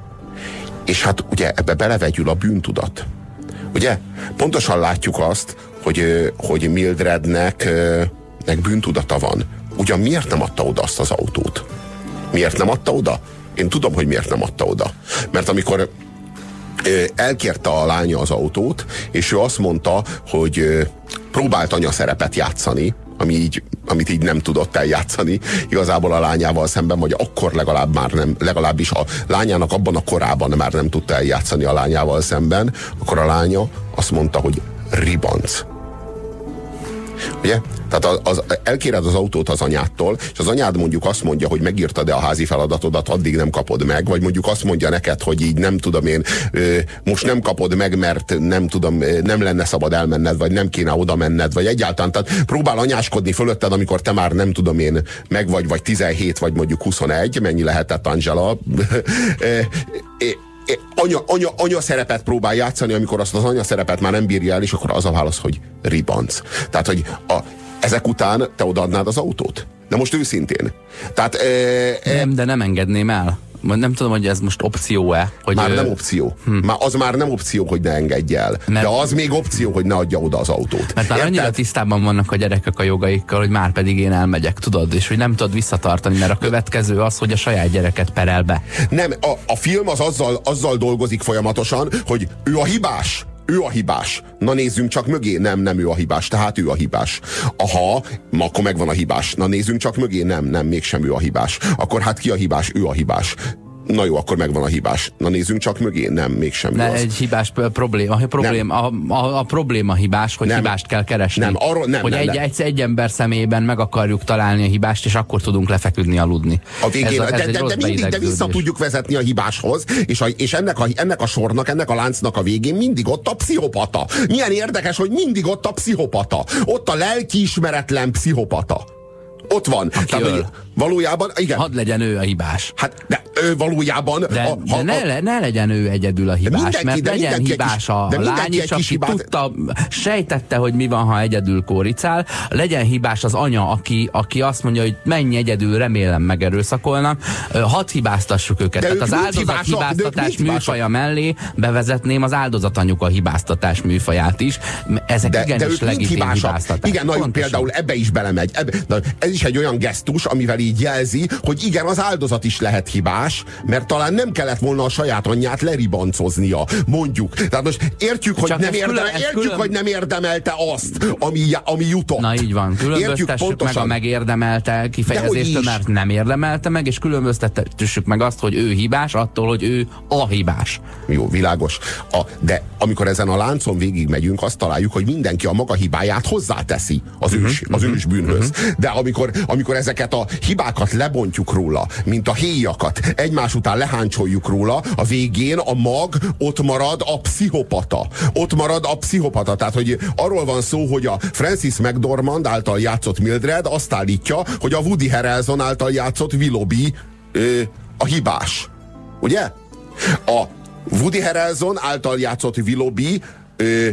és hát ugye ebbe belevegyül a bűntudat. Ugye? Pontosan látjuk azt, hogy, hogy Mildrednek nek bűntudata van. Ugyan miért nem adta oda azt az autót? Miért nem adta oda? Én tudom, hogy miért nem adta oda. Mert amikor elkérte a lánya az autót, és ő azt mondta, hogy próbált anya szerepet játszani, ami így, amit így nem tudott eljátszani igazából a lányával szemben, vagy akkor legalább már nem, legalábbis a lányának abban a korában már nem tudta eljátszani a lányával szemben, akkor a lánya azt mondta, hogy ribanc. Ugye? Tehát az, az, elkéred az autót az anyádtól, és az anyád mondjuk azt mondja, hogy megírtad-e a házi feladatodat, addig nem kapod meg, vagy mondjuk azt mondja neked, hogy így nem tudom én, most nem kapod meg, mert nem tudom, nem lenne szabad elmenned, vagy nem kéne oda menned, vagy egyáltalán, tehát próbál anyáskodni fölötted, amikor te már nem tudom én, meg vagy, vagy 17, vagy mondjuk 21, mennyi lehetett Angela, anya, anya, anya szerepet próbál játszani, amikor azt az anya szerepet már nem bírja el, és akkor az a válasz, hogy ribanc. Tehát, hogy a, ezek után te odaadnád az autót? De most őszintén. Tehát e, e, Nem, de nem engedném el. Nem tudom, hogy ez most opció-e. Hogy már ő- nem opció. Hm. Már, az már nem opció, hogy ne engedj el. Mert- De az még opció, hogy ne adja oda az autót. Mert már annyira tisztában vannak a gyerekek a jogaikkal, hogy már pedig én elmegyek, tudod, és hogy nem tudod visszatartani, mert a következő az, hogy a saját gyereket perel be. Nem, a, a film az azzal, azzal dolgozik folyamatosan, hogy ő a hibás. Ő a hibás. Na nézzünk csak mögé, nem, nem ő a hibás, tehát ő a hibás. Aha, akkor megvan a hibás. Na nézzünk csak mögé, nem, nem, mégsem ő a hibás. Akkor hát ki a hibás? Ő a hibás. Na jó, akkor megvan a hibás. Na nézzünk csak mögé. Nem, mégsem Ne, az. egy hibás probléma, a, probléma a, a, a probléma hibás, hogy Nem. hibást kell keresni. Nem, arról- nem, hogy nem, egy, nem. egy, egy ember személyében meg akarjuk találni a hibást, és akkor tudunk lefeküdni, aludni. A végén, ez, a- ez de, de, de, mindig, de vissza tudjuk vezetni a hibáshoz, és, a, és ennek, a, ennek a sornak, ennek a láncnak a végén mindig ott a pszichopata. Milyen érdekes, hogy mindig ott a pszichopata. Ott a lelkiismeretlen pszichopata. Ott van. Tehát, öl. hogy valójában, igen. Hadd legyen ő a hibás. Hát, de ő valójában... De, a, de ne, le, ne legyen ő egyedül a hibás, mindenki- mert de legyen hibás kis- a de lány is, aki hibát- tudta, sejtette, hogy mi van, ha egyedül kóricál, legyen hibás az anya, aki, aki azt mondja, hogy menj egyedül, remélem megerőszakolnak, hadd hibáztassuk őket. De Tehát az áldozat hibások, de ők hibáztatás műfaja mellé bevezetném az áldozatanyuka hibáztatás műfaját is. Ezek de, de igenis mind legitim hibásak. hibáztatás. Igen, na, Pontosan. például ebbe is belemegy. Ebbe, ez is egy olyan gesztus, amivel így jelzi, hogy igen, az áldozat is lehet hibás, mert talán nem kellett volna a saját anyját leribancoznia, mondjuk. Tehát most értjük, hogy Csak nem, érdemel, külön- értjük, külön- hogy nem érdemelte azt, ami, ami jutott. Na így van, különböztessük meg a megérdemelte is. mert nem érdemelte meg, és különböztessük meg azt, hogy ő hibás, attól, hogy ő a hibás. Jó, világos. A, de amikor ezen a láncon végig megyünk, azt találjuk, hogy mindenki a maga hibáját hozzáteszi az Mhm, ős, az ős bűnhöz. De amikor, amikor ezeket a hibákat lebontjuk róla, mint a héjakat, egymás után leháncsoljuk róla, a végén a mag ott marad a pszichopata. Ott marad a pszichopata. Tehát, hogy arról van szó, hogy a Francis McDormand által játszott Mildred azt állítja, hogy a Woody Harrelson által játszott Willoughby ö, a hibás. Ugye? A Woody Harrelson által játszott Willoughby ö, ö,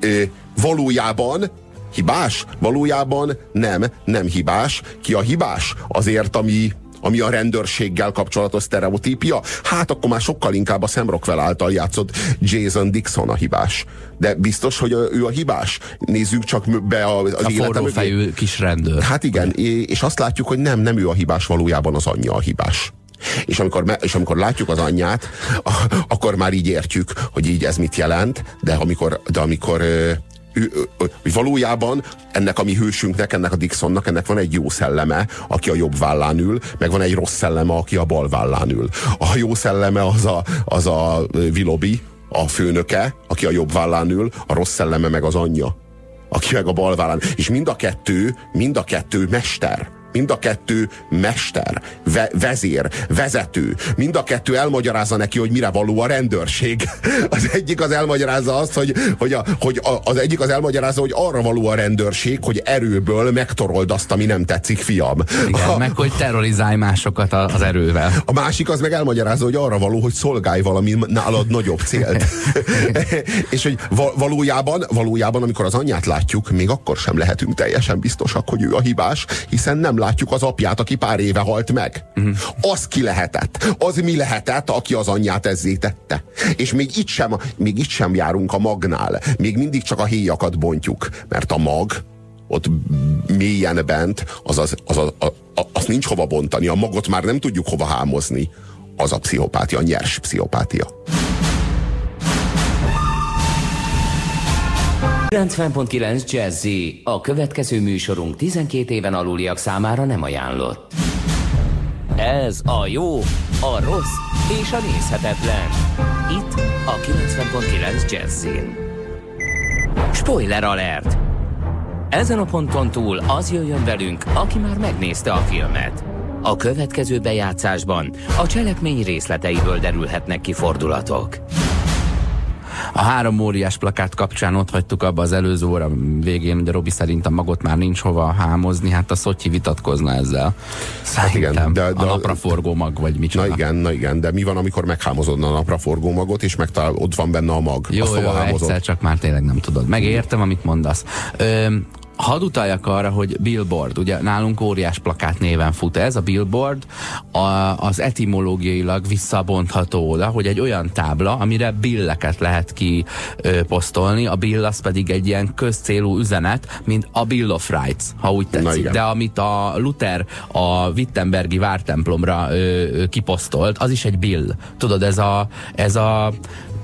ö, valójában hibás? Valójában nem, nem hibás. Ki a hibás? Azért, ami, ami a rendőrséggel kapcsolatos sztereotípia? Hát akkor már sokkal inkább a Sam Rockwell által játszott Jason Dixon a hibás. De biztos, hogy ő a hibás? Nézzük csak be a- az A élete fejű kis rendőr. Hát igen, és azt látjuk, hogy nem, nem ő a hibás, valójában az anyja a hibás. És amikor, és amikor látjuk az anyját, akkor már így értjük, hogy így ez mit jelent, de amikor, de amikor ő, hogy valójában ennek a mi hősünknek, ennek a Dixonnak, ennek van egy jó szelleme, aki a jobb vállán ül, meg van egy rossz szelleme, aki a bal vállán ül. A jó szelleme az a, az a Willoughby, a főnöke, aki a jobb vállán ül, a rossz szelleme meg az anyja aki meg a bal vállán. És mind a kettő, mind a kettő mester. Mind a kettő mester, ve- vezér, vezető. Mind a kettő elmagyarázza neki, hogy mire való a rendőrség. Az egyik az elmagyarázza azt, hogy, hogy, a, hogy a, az egyik az elmagyarázza, hogy arra való a rendőrség, hogy erőből megtorold azt, ami nem tetszik, fiam. Igen, A, meg hogy terrorizálj másokat a- az erővel. a másik az meg elmagyarázza, hogy arra való, hogy szolgálj valami nálad nagyobb célt. és hogy va- valójában, valójában, amikor az anyját látjuk, még akkor sem lehetünk teljesen biztosak, hogy ő a hibás, hiszen nem látjuk az apját, aki pár éve halt meg. Uh-huh. Az ki lehetett. Az mi lehetett, aki az anyját ezzé tette. És még itt sem, még itt sem járunk a magnál. Még mindig csak a héjakat bontjuk. Mert a mag, ott mélyen bent, az, az, az, az, az, az nincs hova bontani. A magot már nem tudjuk hova hámozni. Az a pszichopátia, a nyers pszichopátia. 90.9 Jazzy. A következő műsorunk 12 éven aluliak számára nem ajánlott. Ez a jó, a rossz és a nézhetetlen. Itt a 90.9 Jazzin. Spoiler alert! Ezen a ponton túl az jöjjön velünk, aki már megnézte a filmet. A következő bejátszásban a cselekmény részleteiből derülhetnek ki fordulatok. A három óriás plakát kapcsán ott hagytuk abba az előző óra végén, hogy a Robi szerint a magot már nincs hova hámozni, hát a Szotyi vitatkozna ezzel. Szerintem igen, de- de- a napraforgó mag, vagy micsoda. Na igen, na igen, de mi van, amikor meghámozod a napraforgó magot, és megtalál, ott van benne a mag? Jó, Azt jó, egyszer csak már tényleg nem tudod. Megértem, amit mondasz. Ö, Hadd utaljak arra, hogy billboard, ugye nálunk óriás plakát néven fut ez, a billboard a, az etimológiailag visszabontható oda, hogy egy olyan tábla, amire billeket lehet ki ö, posztolni, a bill az pedig egy ilyen közcélú üzenet, mint a Bill of Rights, ha úgy tetszik. De amit a Luther a Wittenbergi vártemplomra ö, ö, kiposztolt, az is egy bill. Tudod, ez a, ez a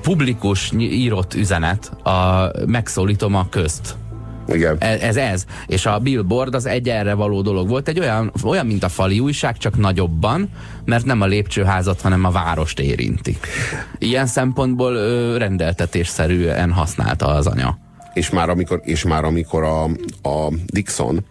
publikus írott üzenet, a, megszólítom a közt. Igen. Ez, ez ez. És a billboard az egy erre való dolog volt. Egy olyan, olyan, mint a fali újság, csak nagyobban, mert nem a lépcsőházat, hanem a várost érinti. Ilyen szempontból ö, rendeltetésszerűen használta az anya. És már amikor, és már amikor a, a Dixon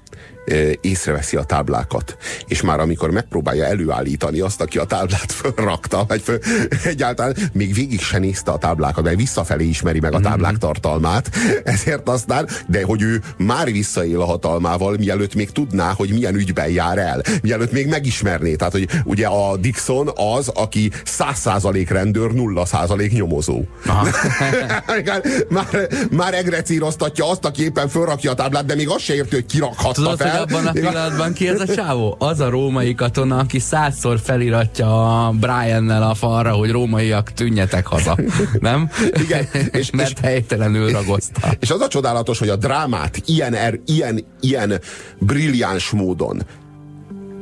észreveszi a táblákat, és már amikor megpróbálja előállítani azt, aki a táblát fölrakta, vagy föl, egyáltalán még végig se nézte a táblákat, mert visszafelé ismeri meg a táblák mhm. tartalmát, ezért aztán, de hogy ő már visszaél a hatalmával, mielőtt még tudná, hogy milyen ügyben jár el, mielőtt még megismerné. Tehát, hogy ugye a Dixon az, aki száz százalék rendőr, nulla százalék nyomozó. már, már egrecíroztatja azt, aki éppen fölrakja a táblát, de még azt se érti, hogy kirakhatta Tudod, fel abban a pillanatban ki ez a csávó? Az a római katona, aki százszor feliratja a Brian-nel a falra, hogy rómaiak tűnjetek haza. Nem? Igen. És, Mert helytelenül ragozta. És az a csodálatos, hogy a drámát ilyen, er, ilyen, ilyen brilliáns módon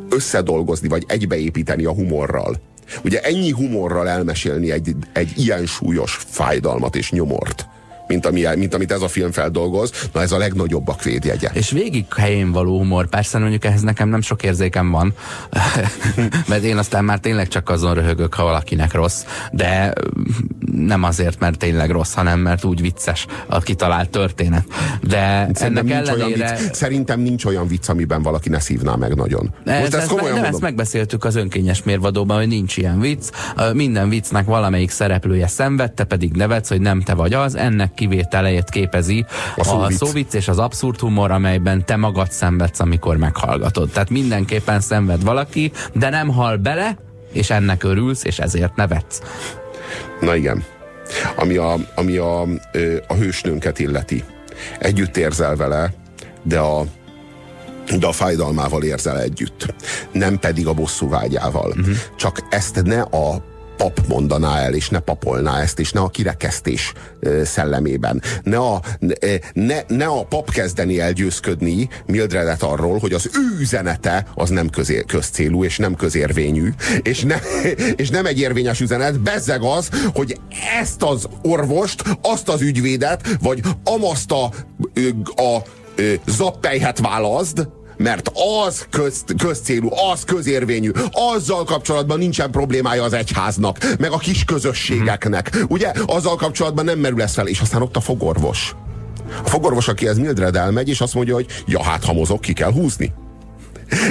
összedolgozni, vagy egybeépíteni a humorral. Ugye ennyi humorral elmesélni egy, egy ilyen súlyos fájdalmat és nyomort mint, ami, mint amit ez a film feldolgoz, na ez a legnagyobbak védjegye. És végig helyén való humor, persze mondjuk ehhez nekem nem sok érzékem van, mert én aztán már tényleg csak azon röhögök, ha valakinek rossz, de nem azért, mert tényleg rossz, hanem mert úgy vicces a kitalált történet. De Szerintem ennek ellenére... vicc, szerintem nincs olyan vicc, amiben valaki ne szívná meg nagyon. Most ezt, ezt, komolyan ezt megbeszéltük az önkényes mérvadóban, hogy nincs ilyen vicc. Minden viccnek valamelyik szereplője szenvedte, pedig nevetsz, hogy nem te vagy az. Ennek kivételejét képezi a, a szóvic és az abszurd humor, amelyben te magad szenvedsz, amikor meghallgatod. Tehát mindenképpen szenved valaki, de nem hal bele, és ennek örülsz, és ezért nevetsz. Na igen. Ami a, ami a, a hősnőnket illeti. Együtt érzel vele, de a, de a fájdalmával érzel együtt. Nem pedig a bosszú vágyával. Uh-huh. Csak ezt ne a pap mondaná el, és ne papolná ezt, és ne a kirekesztés szellemében. Ne a, ne, ne a pap kezdeni elgyőzködni Mildredet arról, hogy az ő üzenete az nem közé, közcélú, és nem közérvényű, és, ne, és nem egy érvényes üzenet, bezzeg az, hogy ezt az orvost, azt az ügyvédet, vagy amaszt a, a, a zappelyhet válaszd, mert az köz, közcélú, az közérvényű, azzal kapcsolatban nincsen problémája az egyháznak, meg a kis közösségeknek. Ugye? Azzal kapcsolatban nem merül ez fel, és aztán ott a fogorvos. A fogorvos, aki ez Mildred elmegy, és azt mondja, hogy ja, hát ha mozog, ki kell húzni.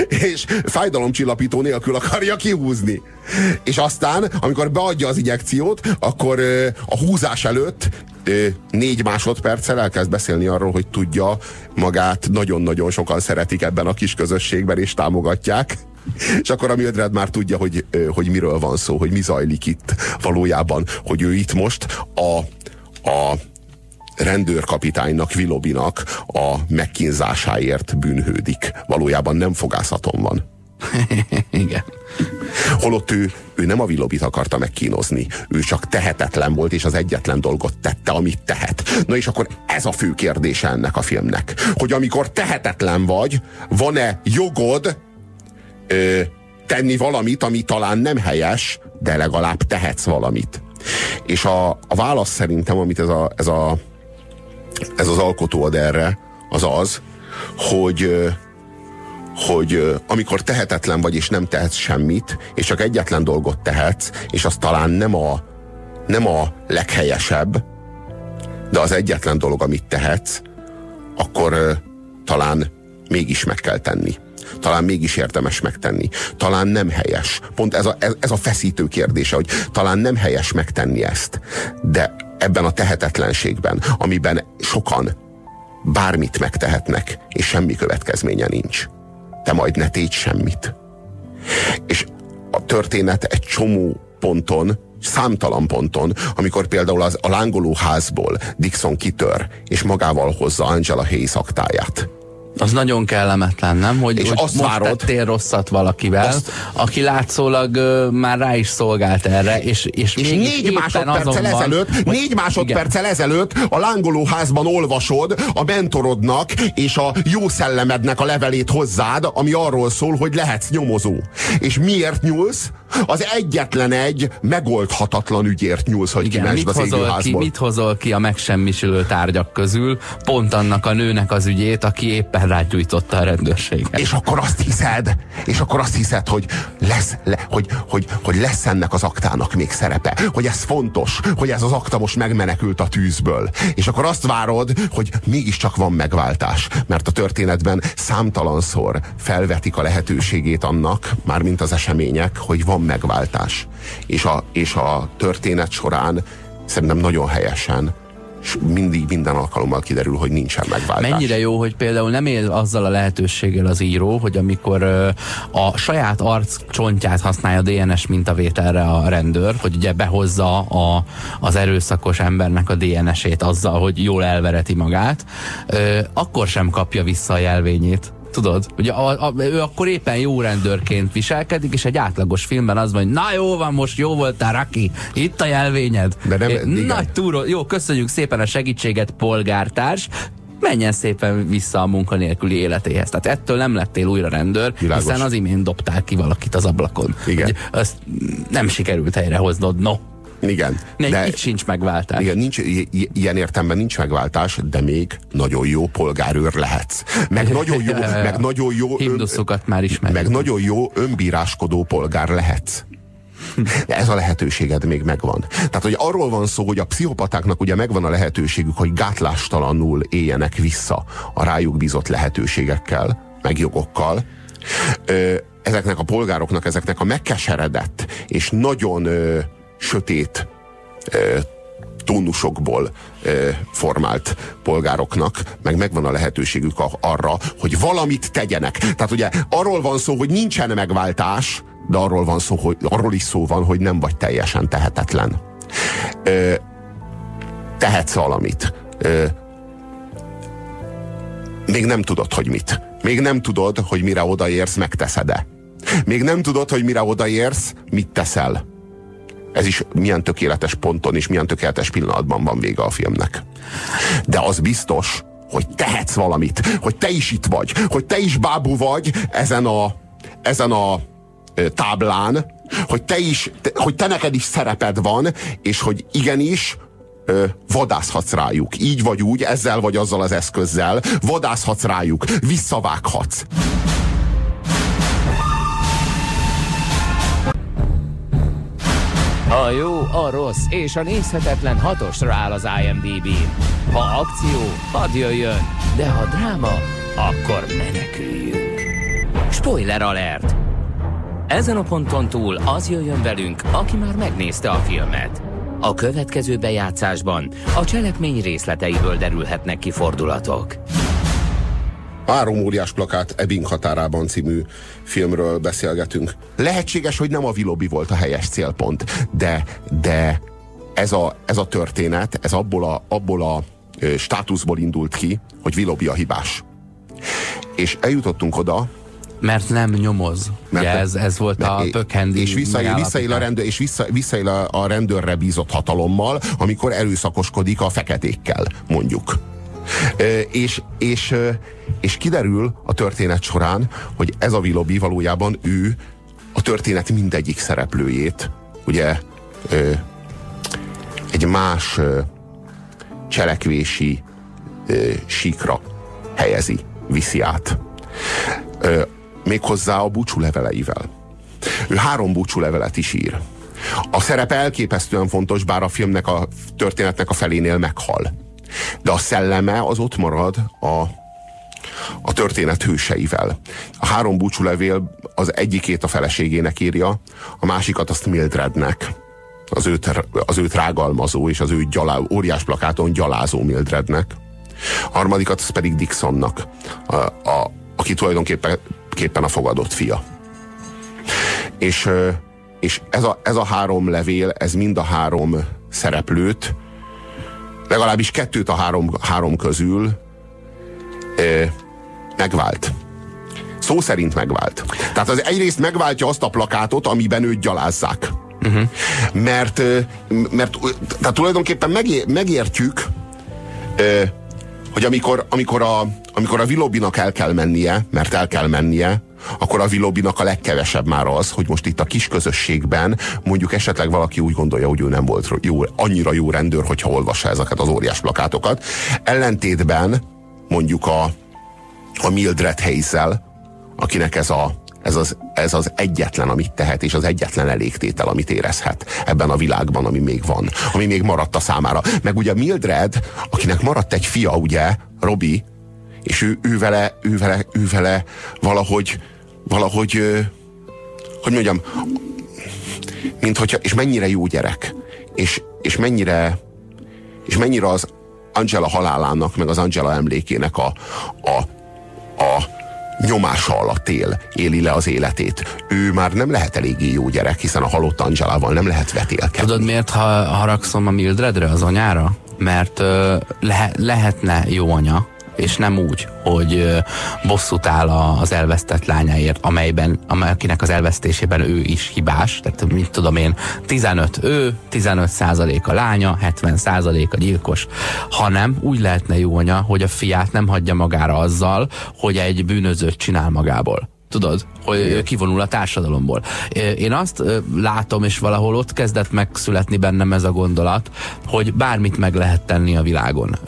És fájdalomcsillapító nélkül akarja kihúzni. És aztán, amikor beadja az injekciót, akkor a húzás előtt négy másodperccel elkezd beszélni arról, hogy tudja magát, nagyon-nagyon sokan szeretik ebben a kis közösségben, és támogatják. És akkor a Mildred már tudja, hogy, hogy miről van szó, hogy mi zajlik itt valójában, hogy ő itt most a, a rendőrkapitánynak, Vilobinak a megkínzásáért bűnhődik. Valójában nem fogászaton van. Igen. Holott ő, ő nem a Vilobit akarta megkínozni. Ő csak tehetetlen volt, és az egyetlen dolgot tette, amit tehet. Na és akkor ez a fő kérdése ennek a filmnek. Hogy amikor tehetetlen vagy, van-e jogod ö, tenni valamit, ami talán nem helyes, de legalább tehetsz valamit. És a, a válasz szerintem, amit ez a, ez a ez az alkotó ad erre, az az, hogy hogy amikor tehetetlen vagy, és nem tehetsz semmit, és csak egyetlen dolgot tehetsz, és az talán nem a, nem a leghelyesebb, de az egyetlen dolog, amit tehetsz, akkor talán mégis meg kell tenni. Talán mégis érdemes megtenni. Talán nem helyes. Pont ez a, ez a feszítő kérdése, hogy talán nem helyes megtenni ezt. De ebben a tehetetlenségben, amiben sokan bármit megtehetnek, és semmi következménye nincs. Te majd ne tégy semmit. És a történet egy csomó ponton, számtalan ponton, amikor például az, a lángoló házból Dixon kitör, és magával hozza Angela Hayes aktáját az nagyon kellemetlen, nem? Hogy, és hogy azt most várod, tettél rosszat valakivel, azt, aki látszólag uh, már rá is szolgált erre, és, és, és négy másodperccel ezelőtt, van, négy másodperccel ezelőtt a lángolóházban olvasod a mentorodnak és a jó szellemednek a levelét hozzád, ami arról szól, hogy lehetsz nyomozó. És miért nyúlsz? Az egyetlen egy megoldhatatlan ügyért nyúlsz, hogy Igen, az hozol, ki, mit hozol ki a megsemmisülő tárgyak közül, pont annak a nőnek az ügyét, aki éppen rágyújtotta a rendőrséget. És akkor azt hiszed, és akkor azt hiszed, hogy lesz, le, hogy, hogy, hogy lesz ennek az aktának még szerepe, hogy ez fontos, hogy ez az akta most megmenekült a tűzből. És akkor azt várod, hogy mégiscsak van megváltás, mert a történetben számtalanszor felvetik a lehetőségét annak, mármint az események, hogy van megváltás. És a, és a történet során szerintem nagyon helyesen és mindig minden alkalommal kiderül, hogy nincsen megváltás. Mennyire jó, hogy például nem él azzal a lehetőséggel az író, hogy amikor a saját arc csontját használja DNS mintavételre a rendőr, hogy ugye behozza a, az erőszakos embernek a DNS-ét azzal, hogy jól elvereti magát, akkor sem kapja vissza a jelvényét. Tudod? Ugye a, a, ő akkor éppen jó rendőrként viselkedik, és egy átlagos filmben az van, hogy na jó van, most jó voltál, Raki, itt a jelvényed. De nem- É, igen. Nagy túró, jó, köszönjük szépen a segítséget, polgártárs, menjen szépen vissza a munkanélküli életéhez. Tehát ettől nem lettél újra rendőr, Világos. hiszen az imént dobtál ki valakit az ablakon. Igen. Hogy azt nem sikerült helyrehoznod, no. Igen. Ne, de, itt sincs megváltás. igen, nincs, ilyen értemben nincs megváltás, de még nagyon jó polgárőr lehetsz. Meg nagyon jó, meg nagyon jó, ön, már ismerjük. meg nagyon jó önbíráskodó polgár lehetsz. Ez a lehetőséged még megvan. Tehát, hogy arról van szó, hogy a pszichopatáknak ugye megvan a lehetőségük, hogy gátlástalanul éljenek vissza a rájuk bízott lehetőségekkel, meg jogokkal. Ezeknek a polgároknak, ezeknek a megkeseredett és nagyon sötét ö, tónusokból ö, formált polgároknak, meg megvan a lehetőségük arra, hogy valamit tegyenek. Tehát ugye arról van szó, hogy nincsen megváltás, de arról van szó, hogy arról is szó van, hogy nem vagy teljesen tehetetlen. Ö, tehetsz valamit. Ö, még nem tudod, hogy mit. Még nem tudod, hogy mire odaérsz, megteszed-e. Még nem tudod, hogy mire odaérsz, mit teszel. Ez is milyen tökéletes ponton és milyen tökéletes pillanatban van vége a filmnek. De az biztos, hogy tehetsz valamit, hogy te is itt vagy, hogy te is bábú vagy ezen a, ezen a táblán, hogy te is, hogy te neked is szereped van, és hogy igenis ö, vadászhatsz rájuk. Így vagy úgy, ezzel vagy azzal az eszközzel, vadászhatsz rájuk, visszavághatsz. A jó, a rossz és a nézhetetlen hatosra áll az IMDb-n. Ha akció, hadd jöjjön, de ha dráma, akkor meneküljünk. Spoiler alert! Ezen a ponton túl az jöjjön velünk, aki már megnézte a filmet. A következő bejátszásban a cselekmény részleteiből derülhetnek ki fordulatok. Három óriás plakát Ebbing határában című filmről beszélgetünk. Lehetséges, hogy nem a Vilobi volt a helyes célpont, de, de ez, a, ez a történet, ez abból a, abból a státuszból indult ki, hogy Vilobi a hibás. És eljutottunk oda, Mert nem nyomoz. mert, Ugye ez, ez volt a pökhendi és visszaél, visszaél, a rendőr, és vissza, visszaél a, a rendőrre bízott hatalommal, amikor erőszakoskodik a feketékkel, mondjuk. És, és, és kiderül a történet során, hogy ez a Willoughby valójában ő a történet mindegyik szereplőjét, ugye egy más cselekvési síkra helyezi, viszi át. Méghozzá a búcsúleveleivel. Ő három búcsúlevelet is ír. A szerepe elképesztően fontos, bár a filmnek a történetnek a felénél meghal. De a szelleme az ott marad a, a történet hőseivel. A három búcsúlevél az egyikét a feleségének írja, a másikat azt Mildrednek. Az őt, az őt rágalmazó és az ő gyalá, óriás plakáton gyalázó Mildrednek. A harmadikat az pedig Dixonnak, a, a, aki tulajdonképpen képpen a fogadott fia. És, és ez, a, ez a három levél, ez mind a három szereplőt, legalábbis kettőt a három, három közül ö, megvált. Szó szerint megvált. Tehát az egyrészt megváltja azt a plakátot, amiben őt gyalázzák. Uh-huh. Mert, mert tehát tulajdonképpen megé, megértjük, ö, hogy amikor, amikor a, amikor a Vilobinak el kell mennie, mert el kell mennie, akkor a Vilobinak a legkevesebb már az, hogy most itt a kis közösségben mondjuk esetleg valaki úgy gondolja, hogy ő nem volt jó, annyira jó rendőr, hogyha olvassa ezeket az óriás plakátokat. Ellentétben mondjuk a, a Mildred Hazel, akinek ez a ez az, ez az egyetlen, amit tehet, és az egyetlen elégtétel, amit érezhet ebben a világban, ami még van, ami még maradt a számára. Meg ugye Mildred, akinek maradt egy fia, ugye, Robi, és ő, ő, vele, ő, vele, ő vele valahogy, valahogy, hogy mondjam, mint hogyha, és mennyire jó gyerek, és, és mennyire, és mennyire az Angela halálának, meg az Angela emlékének a, a, a nyomása alatt él, éli le az életét. Ő már nem lehet eléggé jó gyerek, hiszen a halott Angelával nem lehet vetélkedni. Tudod, miért ha, haragszom a Mildredre, az anyára? Mert uh, le, lehetne jó anya, és nem úgy, hogy bosszút áll az elvesztett lányáért, amelyben, amely, akinek az elvesztésében ő is hibás, tehát mit tudom én, 15 ő, 15 százalék a lánya, 70 százalék a gyilkos, hanem úgy lehetne jó anya, hogy a fiát nem hagyja magára azzal, hogy egy bűnözőt csinál magából tudod, hogy kivonul a társadalomból. Én azt látom, és valahol ott kezdett megszületni bennem ez a gondolat, hogy bármit meg lehet tenni a világon.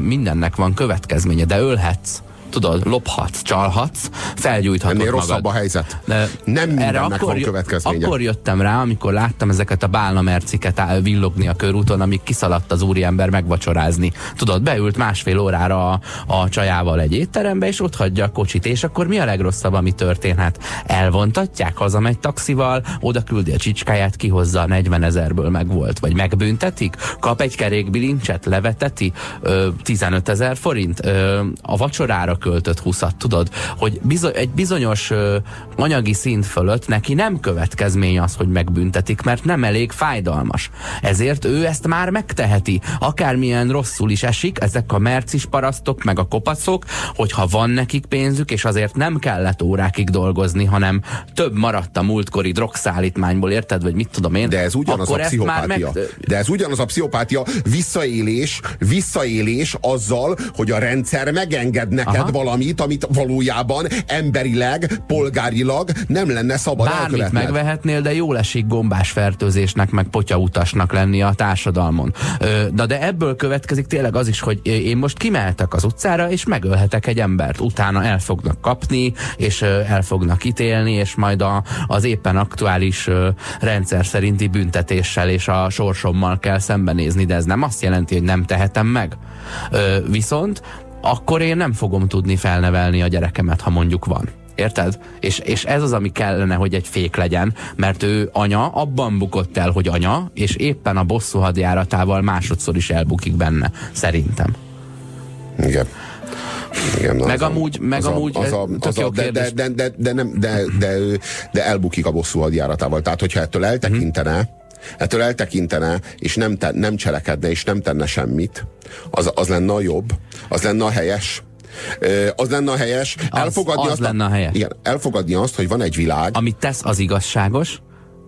Mindennek van következménye, de ölhetsz tudod, lophatsz, csalhatsz, felgyújthatod Ennél magad. rosszabb a helyzet. De nem mindennek van következménye. Akkor jöttem rá, amikor láttam ezeket a bálnamerciket villogni a körúton, amíg kiszaladt az úriember megvacsorázni. Tudod, beült másfél órára a, a csajával egy étterembe, és ott hagyja a kocsit, és akkor mi a legrosszabb, ami történhet? Elvontatják, hazamegy taxival, oda küldi a csicskáját, kihozza 40 ezerből meg volt, vagy megbüntetik, kap egy kerék bilincset, leveteti, ö, 15 ezer forint, ö, a vacsorára költött 20 tudod, hogy bizony, egy bizonyos ö, anyagi szint fölött neki nem következmény az, hogy megbüntetik, mert nem elég fájdalmas. Ezért ő ezt már megteheti. Akármilyen rosszul is esik, ezek a mercis parasztok, meg a kopacok, hogyha van nekik pénzük, és azért nem kellett órákig dolgozni, hanem több maradt a múltkori drogszállítmányból, érted, vagy mit tudom én. De ez ugyanaz a pszichopátia. Meg... De ez ugyanaz a pszichopátia, visszaélés, visszaélés azzal, hogy a rendszer megenged neked Aha. Valamit, amit valójában emberileg, polgárilag nem lenne szabad Bármit elkövetned. megvehetnél, de jól esik gombás fertőzésnek, meg potyautasnak lenni a társadalmon. Na de ebből következik tényleg az is, hogy én most kimeltek az utcára, és megölhetek egy embert. Utána el fognak kapni, és el fognak ítélni, és majd a, az éppen aktuális rendszer szerinti büntetéssel és a sorsommal kell szembenézni, de ez nem azt jelenti, hogy nem tehetem meg. Viszont akkor én nem fogom tudni felnevelni a gyerekemet, ha mondjuk van. Érted? És, és ez az, ami kellene, hogy egy fék legyen, mert ő anya abban bukott el, hogy anya, és éppen a bosszú hadjáratával másodszor is elbukik benne, szerintem. Igen. Igen, meg az amúgy, meg amúgy az a, az a, de, de, de, de, de, nem, de, de, de elbukik a bosszú hadjáratával. Tehát, hogyha ettől eltekintene, ettől eltekintene, és nem, te, nem cselekedne, és nem tenne semmit, az, az lenne a jobb, az lenne a helyes, az lenne a helyes. Az, elfogadni az azt, lenne a helyes. Igen, elfogadni azt, hogy van egy világ. Amit tesz, az igazságos,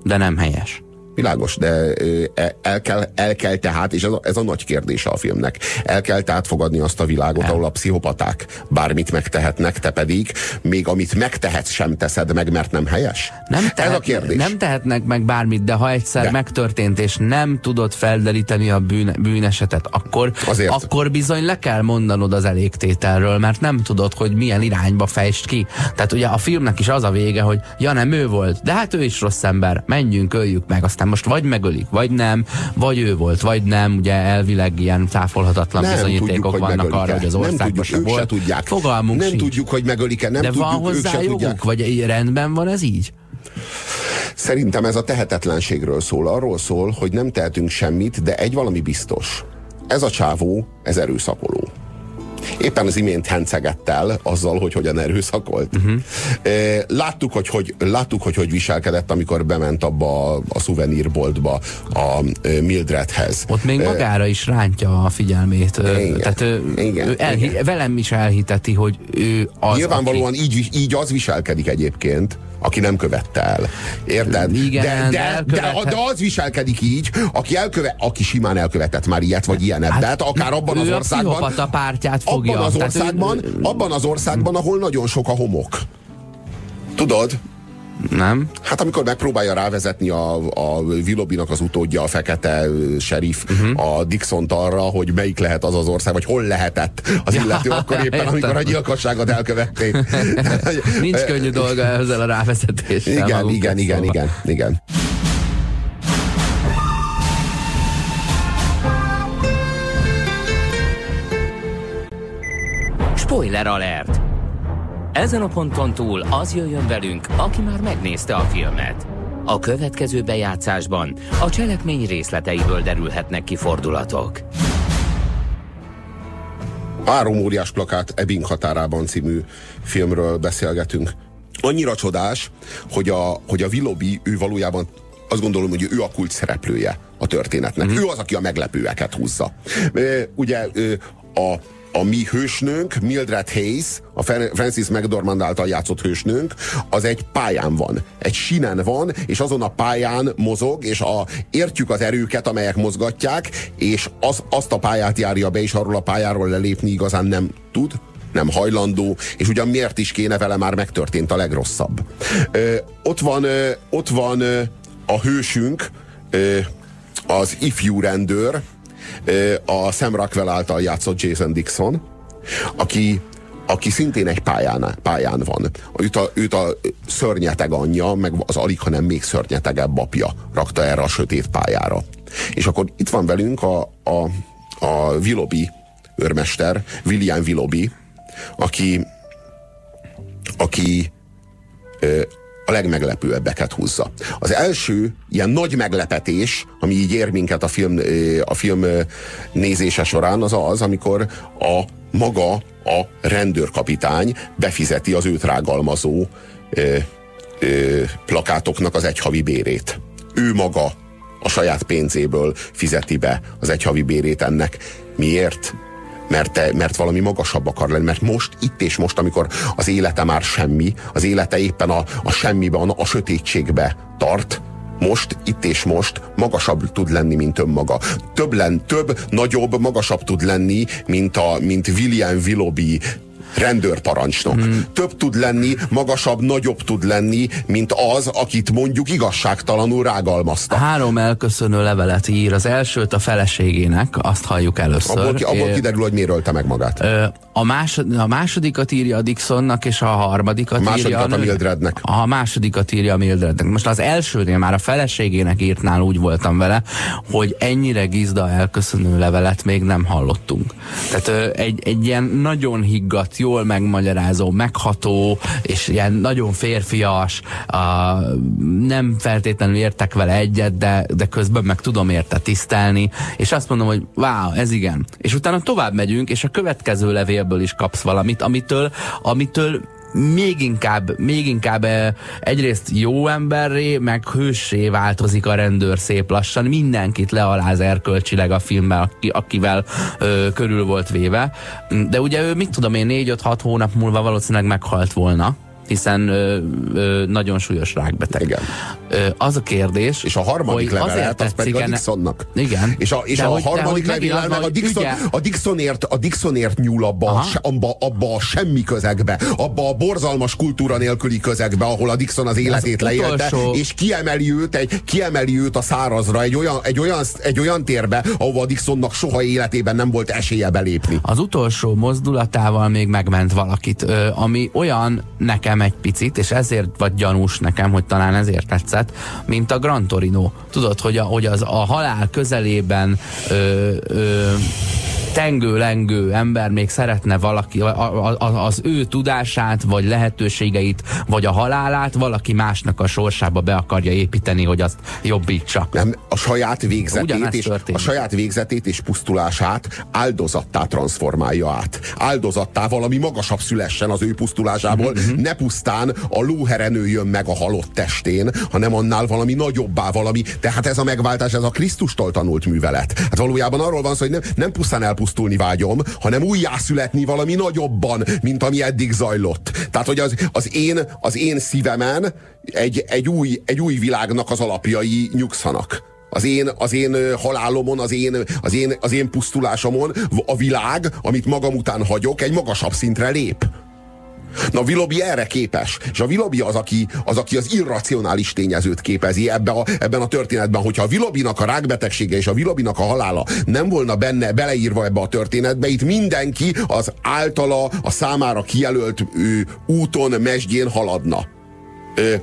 de nem helyes. Világos, de e, el kell, el kell tehát, és ez a, ez a nagy kérdése a filmnek, el kell tehát fogadni azt a világot, el. ahol a pszichopaták bármit megtehetnek, te pedig még amit megtehetsz sem teszed meg, mert nem helyes? Nem tehet, ez a kérdés. Nem tehetnek meg bármit, de ha egyszer de. megtörtént, és nem tudod felderíteni a bűn, bűnesetet, akkor, Azért. akkor bizony le kell mondanod az elégtételről, mert nem tudod, hogy milyen irányba fejst ki. Tehát ugye a filmnek is az a vége, hogy ja nem ő volt, de hát ő is rossz ember, menjünk, öljük meg, aztán most vagy megölik, vagy nem, vagy ő volt, vagy nem, ugye elvileg ilyen táfolhatatlan nem bizonyítékok tudjuk, vannak arra, hogy az országban sem volt. Se tudják. Fogalmunk nem sincs. tudjuk, hogy megölik-e, nem De tudjuk, van hozzá joguk, tudják. vagy rendben van ez így? Szerintem ez a tehetetlenségről szól. Arról szól, hogy nem tehetünk semmit, de egy valami biztos. Ez a csávó, ez erőszakoló éppen az imént hencegett el azzal, hogy hogyan erőszakolt. Uh-huh. Láttuk, hogy hogy, láttuk, hogy hogy viselkedett, amikor bement abba a, a szuvenírboltba a Mildredhez. Ott még magára is rántja a figyelmét. Igen, Tehát ő, igen, ő elhi, igen. velem is elhiteti, hogy ő az, Nyilvánvalóan aki... így, így az viselkedik egyébként, aki nem követte el. Érted? Igen, de, de, de, de az viselkedik így, aki, elköve, aki simán elkövetett már ilyet, vagy ilyenet. Hát, de hát akár abban az országban... a pártját fogja. Abban az országban, ő... abban az országban, ahol nagyon sok a homok. Tudod, Nem? Hát amikor megpróbálja rávezetni a, a Willoughby-nak az utódja, a fekete serif, uh-huh. a dixon arra, hogy melyik lehet az az ország, vagy hol lehetett az illető akkor éppen, Értem. amikor a gyilkosságot elkövették. Nincs könnyű dolga ezzel a rávezetéssel. Igen, igen, igen, szólva. igen, igen. Spoiler alert! Ezen a ponton túl az jöjjön velünk, aki már megnézte a filmet. A következő bejátszásban a cselekmény részleteiből derülhetnek ki fordulatok. Három óriás plakát Ebbing határában című filmről beszélgetünk. Annyira csodás, hogy a, hogy a Willoughby, ő valójában azt gondolom, hogy ő a kult szereplője a történetnek. Mm. Ő az, aki a meglepőeket húzza. Ugye a, a mi hősnőnk, Mildred Hayes, a Francis McDormand által játszott hősnőnk, az egy pályán van. Egy sinen van, és azon a pályán mozog, és a, értjük az erőket, amelyek mozgatják, és az, azt a pályát járja be, és arról a pályáról lelépni igazán nem tud, nem hajlandó, és ugyan miért is kéne vele már megtörtént a legrosszabb. Ö, ott van, ö, ott van a hősünk, ö, az ifjú rendőr, a Sam Rockwell által játszott Jason Dixon, aki aki szintén egy pályán, pályán van. Őt a, őt a szörnyeteg anyja, meg az alig, hanem még szörnyetegebb apja rakta erre a sötét pályára. És akkor itt van velünk a, a, a Willoughby őrmester, William Willoughby, aki, aki a legmeglepőbbeket húzza. Az első ilyen nagy meglepetés, ami így ér minket a film, a film nézése során, az az, amikor a maga a rendőrkapitány befizeti az őt rágalmazó ö, ö, plakátoknak az egyhavi bérét. Ő maga a saját pénzéből fizeti be az egyhavi bérét ennek. Miért? Mert, mert valami magasabb akar lenni, mert most, itt és most, amikor az élete már semmi, az élete éppen a, a semmiben, a sötétségbe tart, most, itt és most magasabb tud lenni, mint önmaga. Több, len, több, nagyobb, magasabb tud lenni, mint, a, mint William Willoughby rendőrparancsnok. Hmm. Több tud lenni, magasabb, nagyobb tud lenni, mint az, akit mondjuk igazságtalanul rágalmaztak. Három elköszönő levelet ír. Az elsőt a feleségének, azt halljuk először. Abból, ki, abból kiderül, hogy miért ölte meg magát. A, másod, a másodikat írja a Dixonnak, és a harmadikat A másodikat írja a nőnek. Mildrednek. A másodikat írja a Mildrednek. Most az elsőnél már a feleségének írtnál úgy voltam vele, hogy ennyire gizda elköszönő levelet még nem hallottunk. Tehát egy, egy ilyen nagyon higgadt, jól megmagyarázó, megható, és ilyen nagyon férfias, a, nem feltétlenül értek vele egyet, de, de közben meg tudom érte tisztelni, és azt mondom, hogy wow, ez igen. És utána tovább megyünk, és a következő levélből is kapsz valamit, amitől, amitől még inkább, még inkább eh, egyrészt jó emberré, meg hőssé változik a rendőr szép lassan. Mindenkit lealáz erkölcsileg a filmben, aki, akivel ö, körül volt véve. De ugye ő, mit tudom én, négy-öt-hat hónap múlva valószínűleg meghalt volna hiszen ö, ö, nagyon súlyos rákbeteg. Igen. Ö, az a kérdés, És a harmadik hogy azért levelet, az pedig a Dixonnak. Igen. És a, és De a hogy- harmadik levél az meg a, Dixon, ügye- a, Dixonért, a Dixonért nyúl abba se, abba, abba a semmi közegbe, abba a borzalmas kultúra nélküli közegbe, ahol a Dixon az életét leélte, utolsó- és kiemeli őt, egy, kiemeli őt a szárazra, egy olyan, egy, olyan, egy olyan térbe, ahova a Dixonnak soha életében nem volt esélye belépni. Az utolsó mozdulatával még megment valakit, ami olyan nekem egy picit, és ezért vagy gyanús nekem, hogy talán ezért tetszett, mint a Gran Torino. Tudod, hogy, a, hogy az a halál közelében ö, ö, tengő-lengő ember még szeretne valaki, a, a, az ő tudását, vagy lehetőségeit, vagy a halálát valaki másnak a sorsába be akarja építeni, hogy azt jobbítsa. Nem, a saját végzetét, Ugyanezt és, történik. a saját végzetét és pusztulását áldozattá transformálja át. Áldozattá valami magasabb szülessen az ő pusztulásából, Mhm, ne pusztán a lóhere nőjön meg a halott testén, hanem annál valami nagyobbá, valami. Tehát ez a megváltás, ez a Krisztustól tanult művelet. Hát valójában arról van szó, hogy nem, nem pusztán elpusztulni vágyom, hanem újjászületni valami nagyobban, mint ami eddig zajlott. Tehát, hogy az, az, én, az én szívemen egy, egy, új, egy új világnak az alapjai nyugszanak. Az én, az én halálomon, az én, az, én, az én pusztulásomon a világ, amit magam után hagyok, egy magasabb szintre lép. Na, Vilobi erre képes. És a Vilobi az, aki az, aki az irracionális tényezőt képezi ebbe a, ebben a történetben. Hogyha a Vilobinak a rákbetegsége és a Vilobinak a halála nem volna benne beleírva ebbe a történetbe, itt mindenki az általa a számára kijelölt ő, úton, mesdjén haladna. Ö,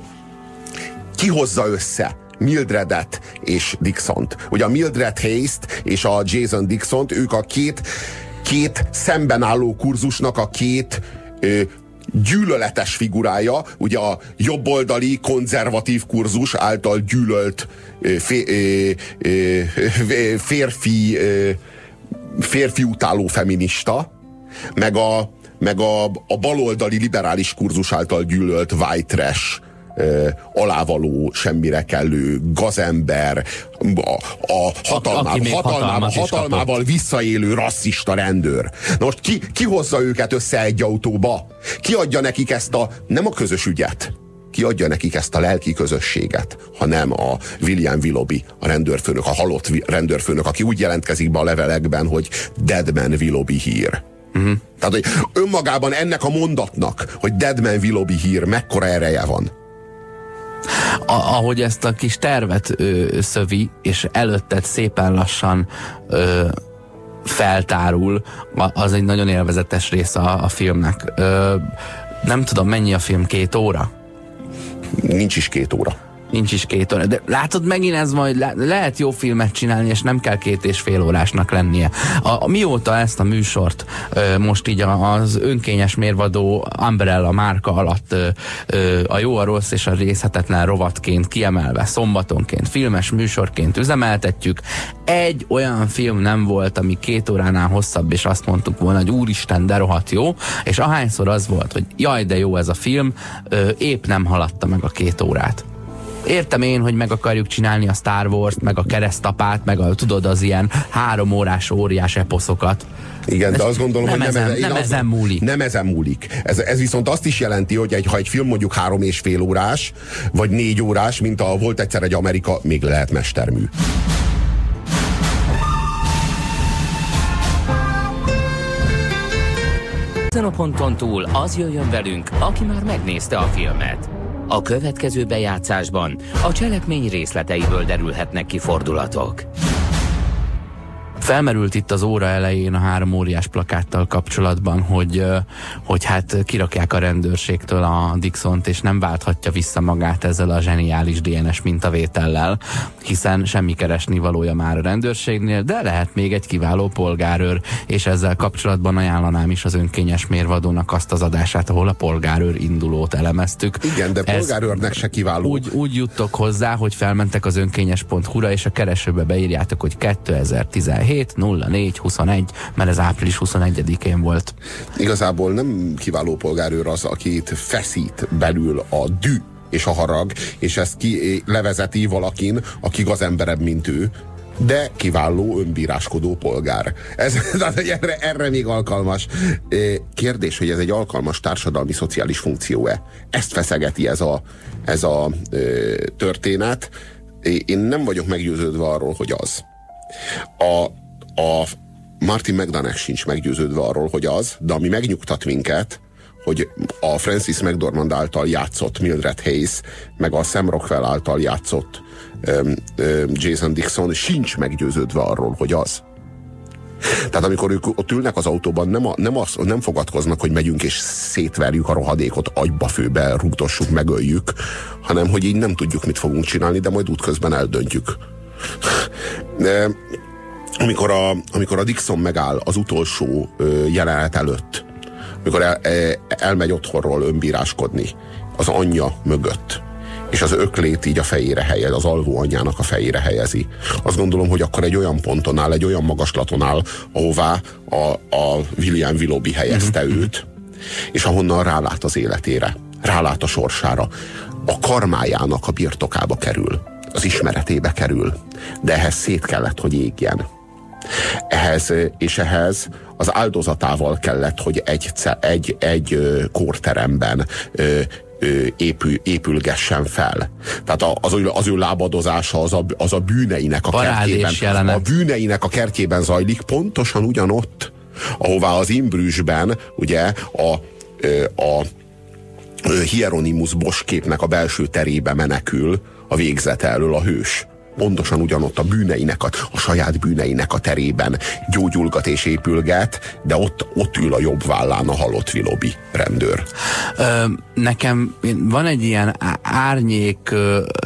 ki hozza össze Mildredet és Dixont. Ugye a Mildred Hayes-t és a Jason Dixont, ők a két, két szemben álló kurzusnak a két gyűlöletes figurája, ugye a jobboldali konzervatív kurzus által gyűlölt férfi férfi utáló feminista, meg a, meg a, a baloldali liberális kurzus által gyűlölt white trash alávaló, semmire kellő gazember, a, a hatalmá, hatalmával, hatalmával visszaélő rasszista rendőr. Na most ki, ki hozza őket össze egy autóba? Ki adja nekik ezt a, nem a közös ügyet, ki adja nekik ezt a lelki közösséget, ha nem a William Willoughby, a rendőrfőnök, a halott rendőrfőnök, aki úgy jelentkezik be a levelekben, hogy Deadman Willoughby hír. Uh-huh. Tehát, hogy önmagában ennek a mondatnak, hogy Deadman Willoughby hír, mekkora ereje van a, ahogy ezt a kis tervet ö, szövi, és előtted szépen lassan ö, feltárul, az egy nagyon élvezetes része a, a filmnek. Ö, nem tudom, mennyi a film, két óra? Nincs is két óra. Nincs is két óra. De látod, megint ez majd le, lehet jó filmet csinálni, és nem kell két és fél órásnak lennie. A, a, mióta ezt a műsort ö, most így az önkényes mérvadó Umbrella márka alatt ö, ö, a jó, a rossz és a részhetetlen rovatként kiemelve szombatonként, filmes műsorként üzemeltetjük, egy olyan film nem volt, ami két óránál hosszabb, és azt mondtuk volna, hogy úristen, de rohadt jó, és ahányszor az volt, hogy jaj, de jó ez a film, ö, épp nem haladta meg a két órát. Értem én, hogy meg akarjuk csinálni a Star Wars-t, meg a keresztapát, meg a, tudod, az ilyen három órás óriás eposzokat. Igen, de azt gondolom, nem hogy nem, ezen, nem az, ezen múlik. Nem ezen múlik. Ez, ez viszont azt is jelenti, hogy egy, ha egy film mondjuk három és fél órás, vagy négy órás, mint a volt egyszer egy Amerika, még lehet mestermű. Ezen a ponton túl az jöjjön velünk, aki már megnézte a filmet. A következő bejátszásban a cselekmény részleteiből derülhetnek ki fordulatok. Felmerült itt az óra elején a három óriás plakáttal kapcsolatban, hogy, hogy hát kirakják a rendőrségtől a Dixont, és nem válthatja vissza magát ezzel a zseniális DNS mintavétellel, hiszen semmi keresni valója már a rendőrségnél, de lehet még egy kiváló polgárőr, és ezzel kapcsolatban ajánlanám is az önkényes mérvadónak azt az adását, ahol a polgárőr indulót elemeztük. Igen, de polgárőrnek se kiváló. Úgy, úgy juttok hozzá, hogy felmentek az önkényes.hu-ra, és a keresőbe beírjátok, hogy 2017 04 21, mert ez április 21-én volt. Igazából nem kiváló polgárőr az, akit feszít belül a dű és a harag, és ezt ki levezeti valakin, aki gazemberebb, mint ő, de kiváló önbíráskodó polgár. Ez, tehát erre, erre még alkalmas. Kérdés, hogy ez egy alkalmas társadalmi szociális funkció-e? Ezt feszegeti ez a, ez a történet. Én nem vagyok meggyőződve arról, hogy az. A, a Martin McDonagh sincs meggyőződve arról, hogy az, de ami megnyugtat minket, hogy a Francis McDormand által játszott Mildred Hayes, meg a Sam Rockwell által játszott um, um, Jason Dixon sincs meggyőződve arról, hogy az. Tehát amikor ők ott ülnek az autóban, nem, a, nem, az, nem fogadkoznak, hogy megyünk és szétverjük a rohadékot, agyba főbe, rúgdossuk, megöljük, hanem hogy így nem tudjuk, mit fogunk csinálni, de majd útközben eldöntjük. Amikor a, amikor a Dixon megáll az utolsó jelenet előtt, amikor el, el, elmegy otthonról önbíráskodni az anyja mögött, és az öklét így a fejére helyez, az alvó anyjának a fejére helyezi. Azt gondolom, hogy akkor egy olyan ponton áll, egy olyan magaslaton áll, ahová a, a William Willoughby helyezte uh-huh. őt, és ahonnan rálát az életére, rálát a sorsára, a karmájának a birtokába kerül, az ismeretébe kerül, de ehhez szét kellett, hogy égjen ehhez, és ehhez az áldozatával kellett, hogy egy, egy, egy kórteremben épül, épülgessen fel. Tehát az, az ő lábadozása az a, az a bűneinek a Parádés kertjében. Jelenet. A bűneinek a kertjében zajlik, pontosan ugyanott, ahová az Imbrüsben ugye a a Hieronymus Bosch képnek a belső terébe menekül a végzete elől a hős pontosan ugyanott a bűneinek, a, a saját bűneinek a terében gyógyulgat és épülget, de ott, ott ül a jobb vállán a halott Vilobi rendőr. Ö, nekem van egy ilyen árnyék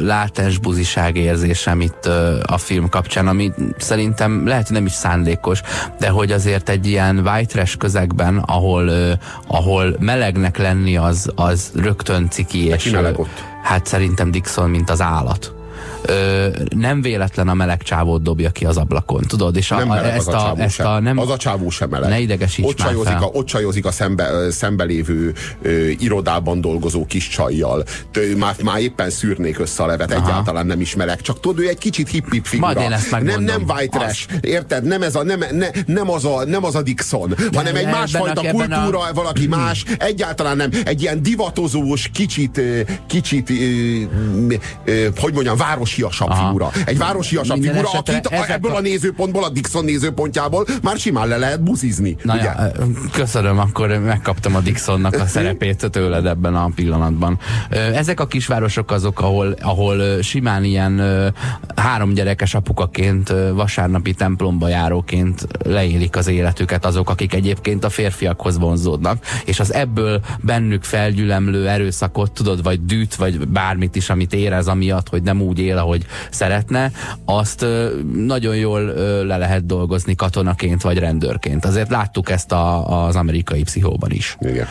látásbuziság érzésem itt a film kapcsán, ami szerintem lehet, nem is szándékos, de hogy azért egy ilyen white trash közegben, ahol, ahol melegnek lenni az, az rögtön ciki. és, meleg ott? Hát szerintem Dixon, mint az állat ö, nem véletlen a meleg csávót dobja ki az ablakon, tudod? És a, nem meleg ezt az a, a, ezt a nem, az a csávó sem meleg. Ne idegesíts ott csajozik, a, ott csajozik a szembe, szembelévő ö, irodában dolgozó kis csajjal. Tő, már, már éppen szűrnék össze a levet, Aha. egyáltalán nem is meleg. Csak tudod, ő egy kicsit hip-hip figura. Majd én ezt nem, nem white trash, érted? Nem, ez a, nem, ne, nem, az a, nem az a Dixon, De hanem egy másfajta kultúra, a... valaki más, egyáltalán nem. Egy ilyen divatozós, kicsit, kicsit, hogy mondjam, város városiasabb Aha. figura. Egy városiasabb Minden figura, akit a, ebből a... a nézőpontból, a Dixon nézőpontjából már simán le lehet buzizni. Na ugye? Ja, köszönöm, akkor megkaptam a Dixonnak a szerepét tőled ebben a pillanatban. Ezek a kisvárosok azok, ahol, ahol simán ilyen három gyerekes apukaként, vasárnapi templomba járóként leélik az életüket azok, akik egyébként a férfiakhoz vonzódnak, és az ebből bennük felgyülemlő erőszakot, tudod, vagy dűt, vagy bármit is, amit érez amiatt, hogy nem úgy él, ahogy szeretne, azt nagyon jól le lehet dolgozni katonaként vagy rendőrként. Azért láttuk ezt a, az amerikai pszichóban is. Igen.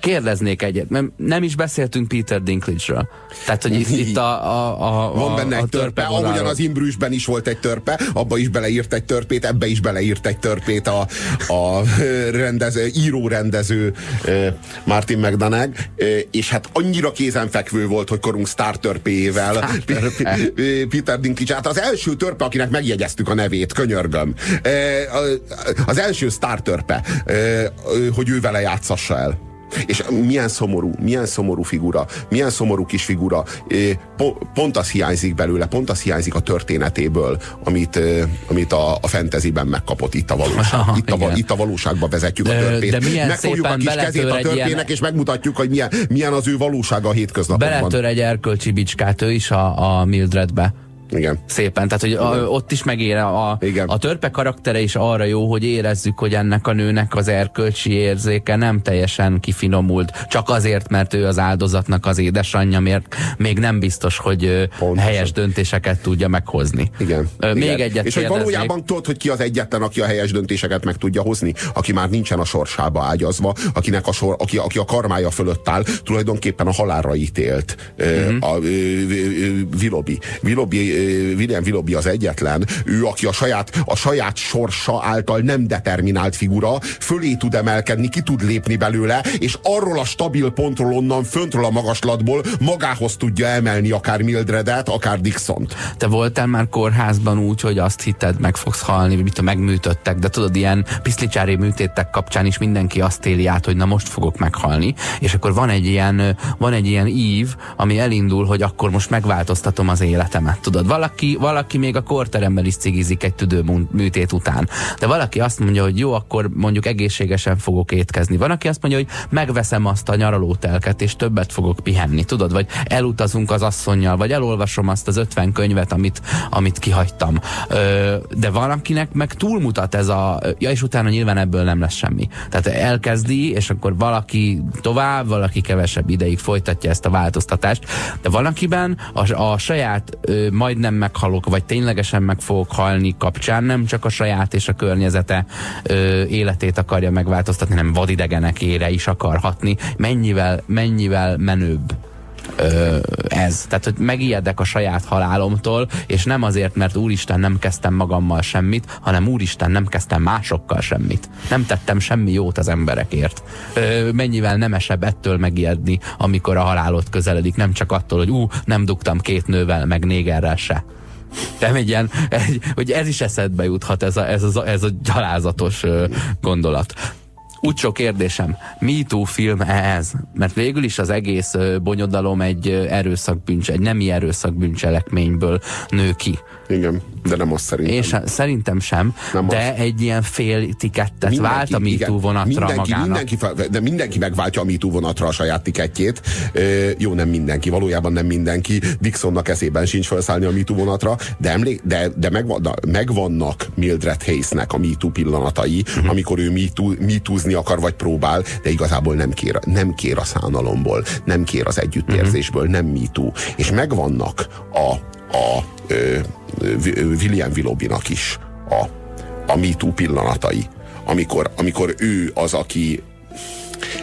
Kérdeznék egyet, mert nem is beszéltünk Peter Dinklage-ről. Tehát, hogy itt, itt a, a, a Van benne a, egy törpe, törpe ahogyan az Imbrüsben is volt egy törpe, abba is beleírt egy törpét, ebbe is beleírt egy törpét a, a rendező, író-rendező Martin McDonagh, és hát annyira kézenfekvő volt, hogy korunk sztár törpéjével Peter Dinklage. Hát az első törpe, akinek megjegyeztük a nevét, könyörgöm. Az első sztár törpe, hogy ő vele játszassa el. És milyen szomorú, milyen szomorú figura, milyen szomorú kis figura. Pont az hiányzik belőle, pont az hiányzik a történetéből, amit, amit a, a fantasyben megkapott itt a valóság. Itt a, itt a valóságba vezetjük de, a törpét. De milyen Megfogjuk a kis kezét a törpének, ilyen... és megmutatjuk, hogy milyen, milyen az ő valósága a hétköznapokban. Beletör egy erkölcsi bicskát ő is a, a Mildredbe. Igen. Szépen, tehát hogy a, ott is megére a, Igen. a törpe karaktere is arra jó, hogy érezzük, hogy ennek a nőnek az erkölcsi érzéke nem teljesen kifinomult, csak azért, mert ő az áldozatnak az édesanyja, mert még nem biztos, hogy Pontosan. helyes döntéseket tudja meghozni. Igen. Még Igen. egyet És hogy valójában tudod, hogy ki az egyetlen, aki a helyes döntéseket meg tudja hozni, aki már nincsen a sorsába ágyazva, akinek a sor, aki, aki a karmája fölött áll, tulajdonképpen a halálra ítélt. Mm-hmm. A, a, a, Vilobi. Vilobi William Willoughby az egyetlen, ő, aki a saját, a saját sorsa által nem determinált figura, fölé tud emelkedni, ki tud lépni belőle, és arról a stabil pontról onnan, föntről a magaslatból magához tudja emelni akár Mildredet, akár Dixont. Te voltál már kórházban úgy, hogy azt hitted, meg fogsz halni, mit a megműtöttek, de tudod, ilyen piszlicsári műtétek kapcsán is mindenki azt éli át, hogy na most fogok meghalni, és akkor van egy ilyen, van egy ilyen ív, ami elindul, hogy akkor most megváltoztatom az életemet, tudod, tudod, valaki, valaki még a korteremben is cigizik egy tüdőműtét után. De valaki azt mondja, hogy jó, akkor mondjuk egészségesen fogok étkezni. Van, aki azt mondja, hogy megveszem azt a nyaralótelket, és többet fogok pihenni, tudod, vagy elutazunk az asszonynal, vagy elolvasom azt az 50 könyvet, amit, amit kihagytam. Ö, de valakinek meg túlmutat ez a, ja, és utána nyilván ebből nem lesz semmi. Tehát elkezdi, és akkor valaki tovább, valaki kevesebb ideig folytatja ezt a változtatást, de valakiben a, a saját ö, majd nem meghalok, vagy ténylegesen meg fogok halni kapcsán nem csak a saját és a környezete ö, életét akarja megváltoztatni, hanem vadidegenekére is akar hatni. Mennyivel, mennyivel menőbb ez. Tehát, hogy megijedek a saját halálomtól, és nem azért, mert úristen nem kezdtem magammal semmit, hanem úristen nem kezdtem másokkal semmit. Nem tettem semmi jót az emberekért. Ö, mennyivel nemesebb ettől megijedni, amikor a halálot közeledik, nem csak attól, hogy ú, nem dugtam két nővel, meg négerrel se. Nem egy ilyen, egy, hogy ez is eszedbe juthat, ez a, ez a, ez a gyalázatos ö, gondolat. Utcsó kérdésem, MeToo film ez? Mert végül is az egész bonyodalom egy erőszakbűncse, egy nemi erőszakbűncselekményből nő ki. Igen, de nem azt szerintem. Én sem, szerintem sem, nem de az. egy ilyen fél tikettet mindenki, vált a MeToo vonatra mindenki, magának. Mindenki, de mindenki megváltja a MeToo vonatra a saját tikettjét. Jó, nem mindenki, valójában nem mindenki. Dixonnak eszében sincs felszállni a MeToo vonatra, de, emlék, de, de megvannak, megvannak Mildred Hayesnek a MeToo pillanatai, uh-huh. amikor ő MeToo, MeToo-zni akar, vagy próbál, de igazából nem kér, nem kér a szánalomból, nem kér az együttérzésből, uh-huh. nem MeToo. És megvannak a, a ö, William Willoughbynak is a, a MeToo pillanatai, amikor, amikor ő az, aki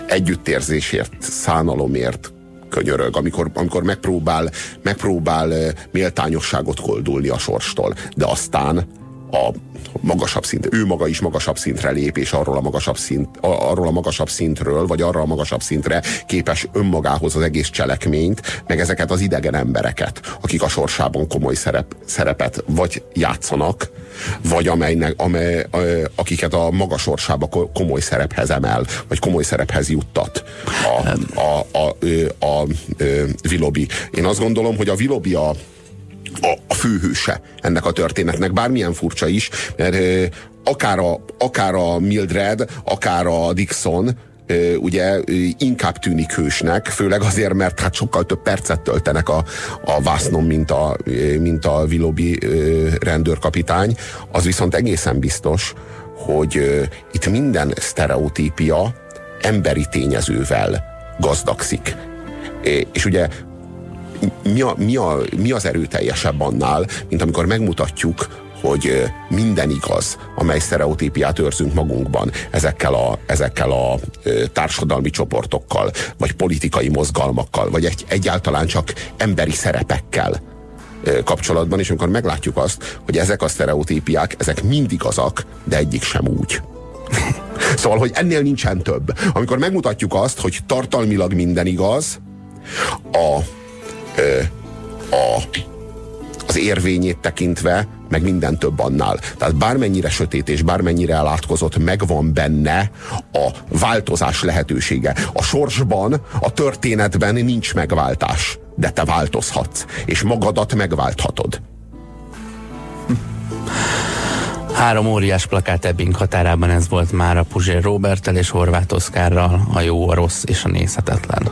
együttérzésért, szánalomért könyörög, amikor, amikor megpróbál, megpróbál méltányosságot koldulni a sorstól, de aztán a magasabb szint, ő maga is magasabb szintre lép, és arról a magasabb, szint, arról a magasabb szintről, vagy arra a magasabb szintre képes önmagához az egész cselekményt, meg ezeket az idegen embereket, akik a sorsában komoly szerep, szerepet vagy játszanak, vagy amelynek, amely, akiket a maga sorsába komoly szerephez emel, vagy komoly szerephez juttat a, a, a, a, a, a Vilobi. Én azt gondolom, hogy a Vilobi a a, a főhőse ennek a történetnek, bármilyen furcsa is, mert akár a, akár a Mildred, akár a Dixon, ugye inkább tűnik hősnek, főleg azért, mert hát sokkal több percet töltenek a, a vásznon, mint a, mint a Willoughby rendőrkapitány. Az viszont egészen biztos, hogy itt minden sztereotípia emberi tényezővel gazdagszik. És ugye mi, a, mi, a, mi az erőteljesebb annál, mint amikor megmutatjuk, hogy minden igaz, amely sztereotípiát őrzünk magunkban ezekkel a, ezekkel a társadalmi csoportokkal, vagy politikai mozgalmakkal, vagy egy, egyáltalán csak emberi szerepekkel kapcsolatban, és amikor meglátjuk azt, hogy ezek a sztereotípiák, ezek mind igazak, de egyik sem úgy. Szóval, hogy ennél nincsen több. Amikor megmutatjuk azt, hogy tartalmilag minden igaz, a a, az érvényét tekintve, meg minden több annál. Tehát bármennyire sötét és bármennyire elátkozott, megvan benne a változás lehetősége. A sorsban, a történetben nincs megváltás, de te változhatsz, és magadat megválthatod. Három óriás plakát Ebbing határában ez volt már a Puzsér Robertel és Horváth Oszkárral, a jó, a rossz és a nézhetetlen.